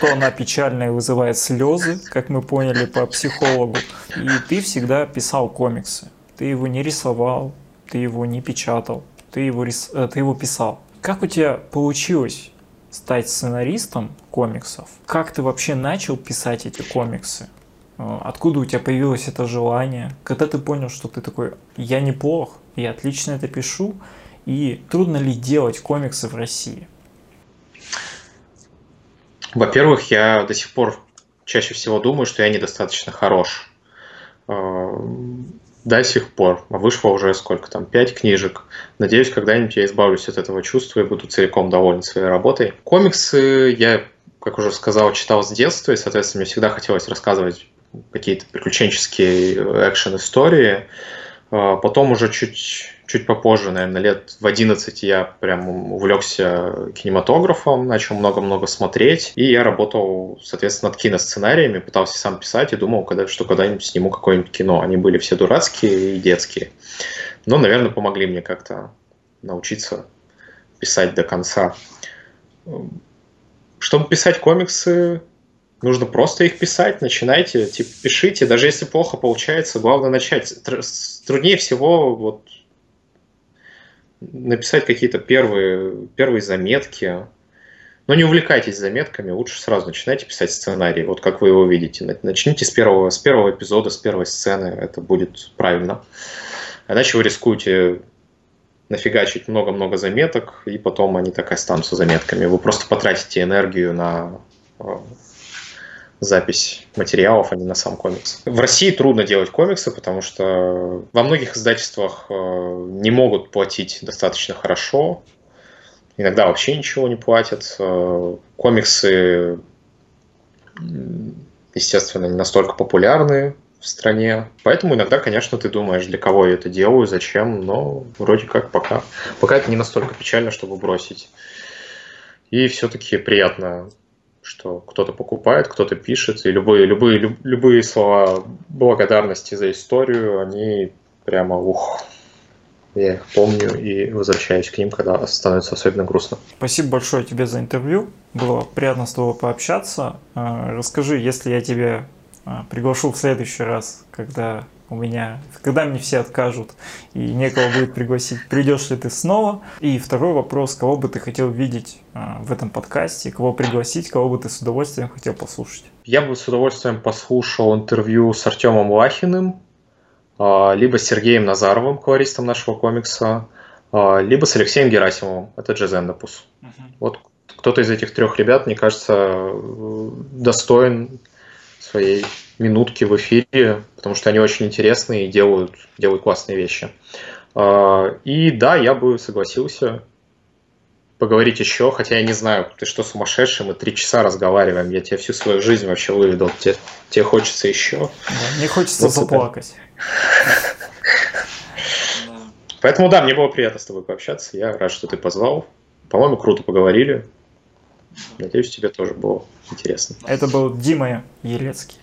[SPEAKER 1] то она печальная и вызывает слезы, как мы поняли по психологу. И ты всегда писал комиксы. Ты его не рисовал, ты его не печатал, ты его, рис... Э, ты его писал. Как у тебя получилось стать сценаристом комиксов? Как ты вообще начал писать эти комиксы? Э, откуда у тебя появилось это желание? Когда ты понял, что ты такой, я неплох, я отлично это пишу, и трудно ли делать комиксы в России?
[SPEAKER 2] Во-первых, я до сих пор чаще всего думаю, что я недостаточно хорош. Э, до сих пор. Вышло уже сколько там, пять книжек. Надеюсь, когда-нибудь я избавлюсь от этого чувства и буду целиком доволен своей работой. Комиксы я, как уже сказал, читал с детства, и, соответственно, мне всегда хотелось рассказывать какие-то приключенческие экшен-истории. А, потом уже чуть чуть попозже, наверное, лет в 11 я прям увлекся кинематографом, начал много-много смотреть, и я работал, соответственно, над киносценариями, пытался сам писать и думал, когда, что когда-нибудь сниму какое-нибудь кино. Они были все дурацкие и детские. Но, наверное, помогли мне как-то научиться писать до конца. Чтобы писать комиксы, нужно просто их писать, начинайте, типа, пишите, даже если плохо получается, главное начать. Труднее всего вот написать какие-то первые, первые заметки. Но не увлекайтесь заметками, лучше сразу начинайте писать сценарий, вот как вы его видите. Начните с первого, с первого эпизода, с первой сцены, это будет правильно. Иначе вы рискуете нафигачить много-много заметок, и потом они так и останутся заметками. Вы просто потратите энергию на э, запись материалов, а не на сам комикс. В России трудно делать комиксы, потому что во многих издательствах э, не могут платить достаточно хорошо, иногда вообще ничего не платят. Э, комиксы, естественно, не настолько популярны в стране. Поэтому иногда, конечно, ты думаешь, для кого я это делаю, зачем, но вроде как пока, пока это не настолько печально, чтобы бросить. И все-таки приятно что кто-то покупает, кто-то пишет, и любые, любые, любые слова благодарности за историю, они прямо ух, я их помню и возвращаюсь к ним, когда становится особенно грустно.
[SPEAKER 1] Спасибо большое тебе за интервью. Было приятно с тобой пообщаться. А, расскажи, если я тебя а, приглашу в следующий раз, когда у меня, когда мне все откажут и некого будет пригласить, придешь ли ты снова? И второй вопрос, кого бы ты хотел видеть а, в этом подкасте, кого пригласить, кого бы ты с удовольствием хотел послушать?
[SPEAKER 2] Я бы с удовольствием послушал интервью с Артемом Лахиным, а, либо с Сергеем Назаровым, колористом нашего комикса, а, либо с Алексеем Герасимовым, это Джезендопус. Uh-huh. Вот кто-то из этих трех ребят, мне кажется, достоин своей минутки в эфире, потому что они очень интересные и делают, делают классные вещи. А, и да, я бы согласился поговорить еще, хотя я не знаю, ты что сумасшедший, мы три часа разговариваем, я тебе всю свою жизнь вообще выведал, тебе, тебе хочется еще.
[SPEAKER 1] Да, мне хочется вот заплакать.
[SPEAKER 2] Поэтому да, мне было приятно с тобой пообщаться, я рад, что ты позвал. По-моему, круто поговорили. Надеюсь, тебе тоже было интересно.
[SPEAKER 1] Это был Дима Елецкий.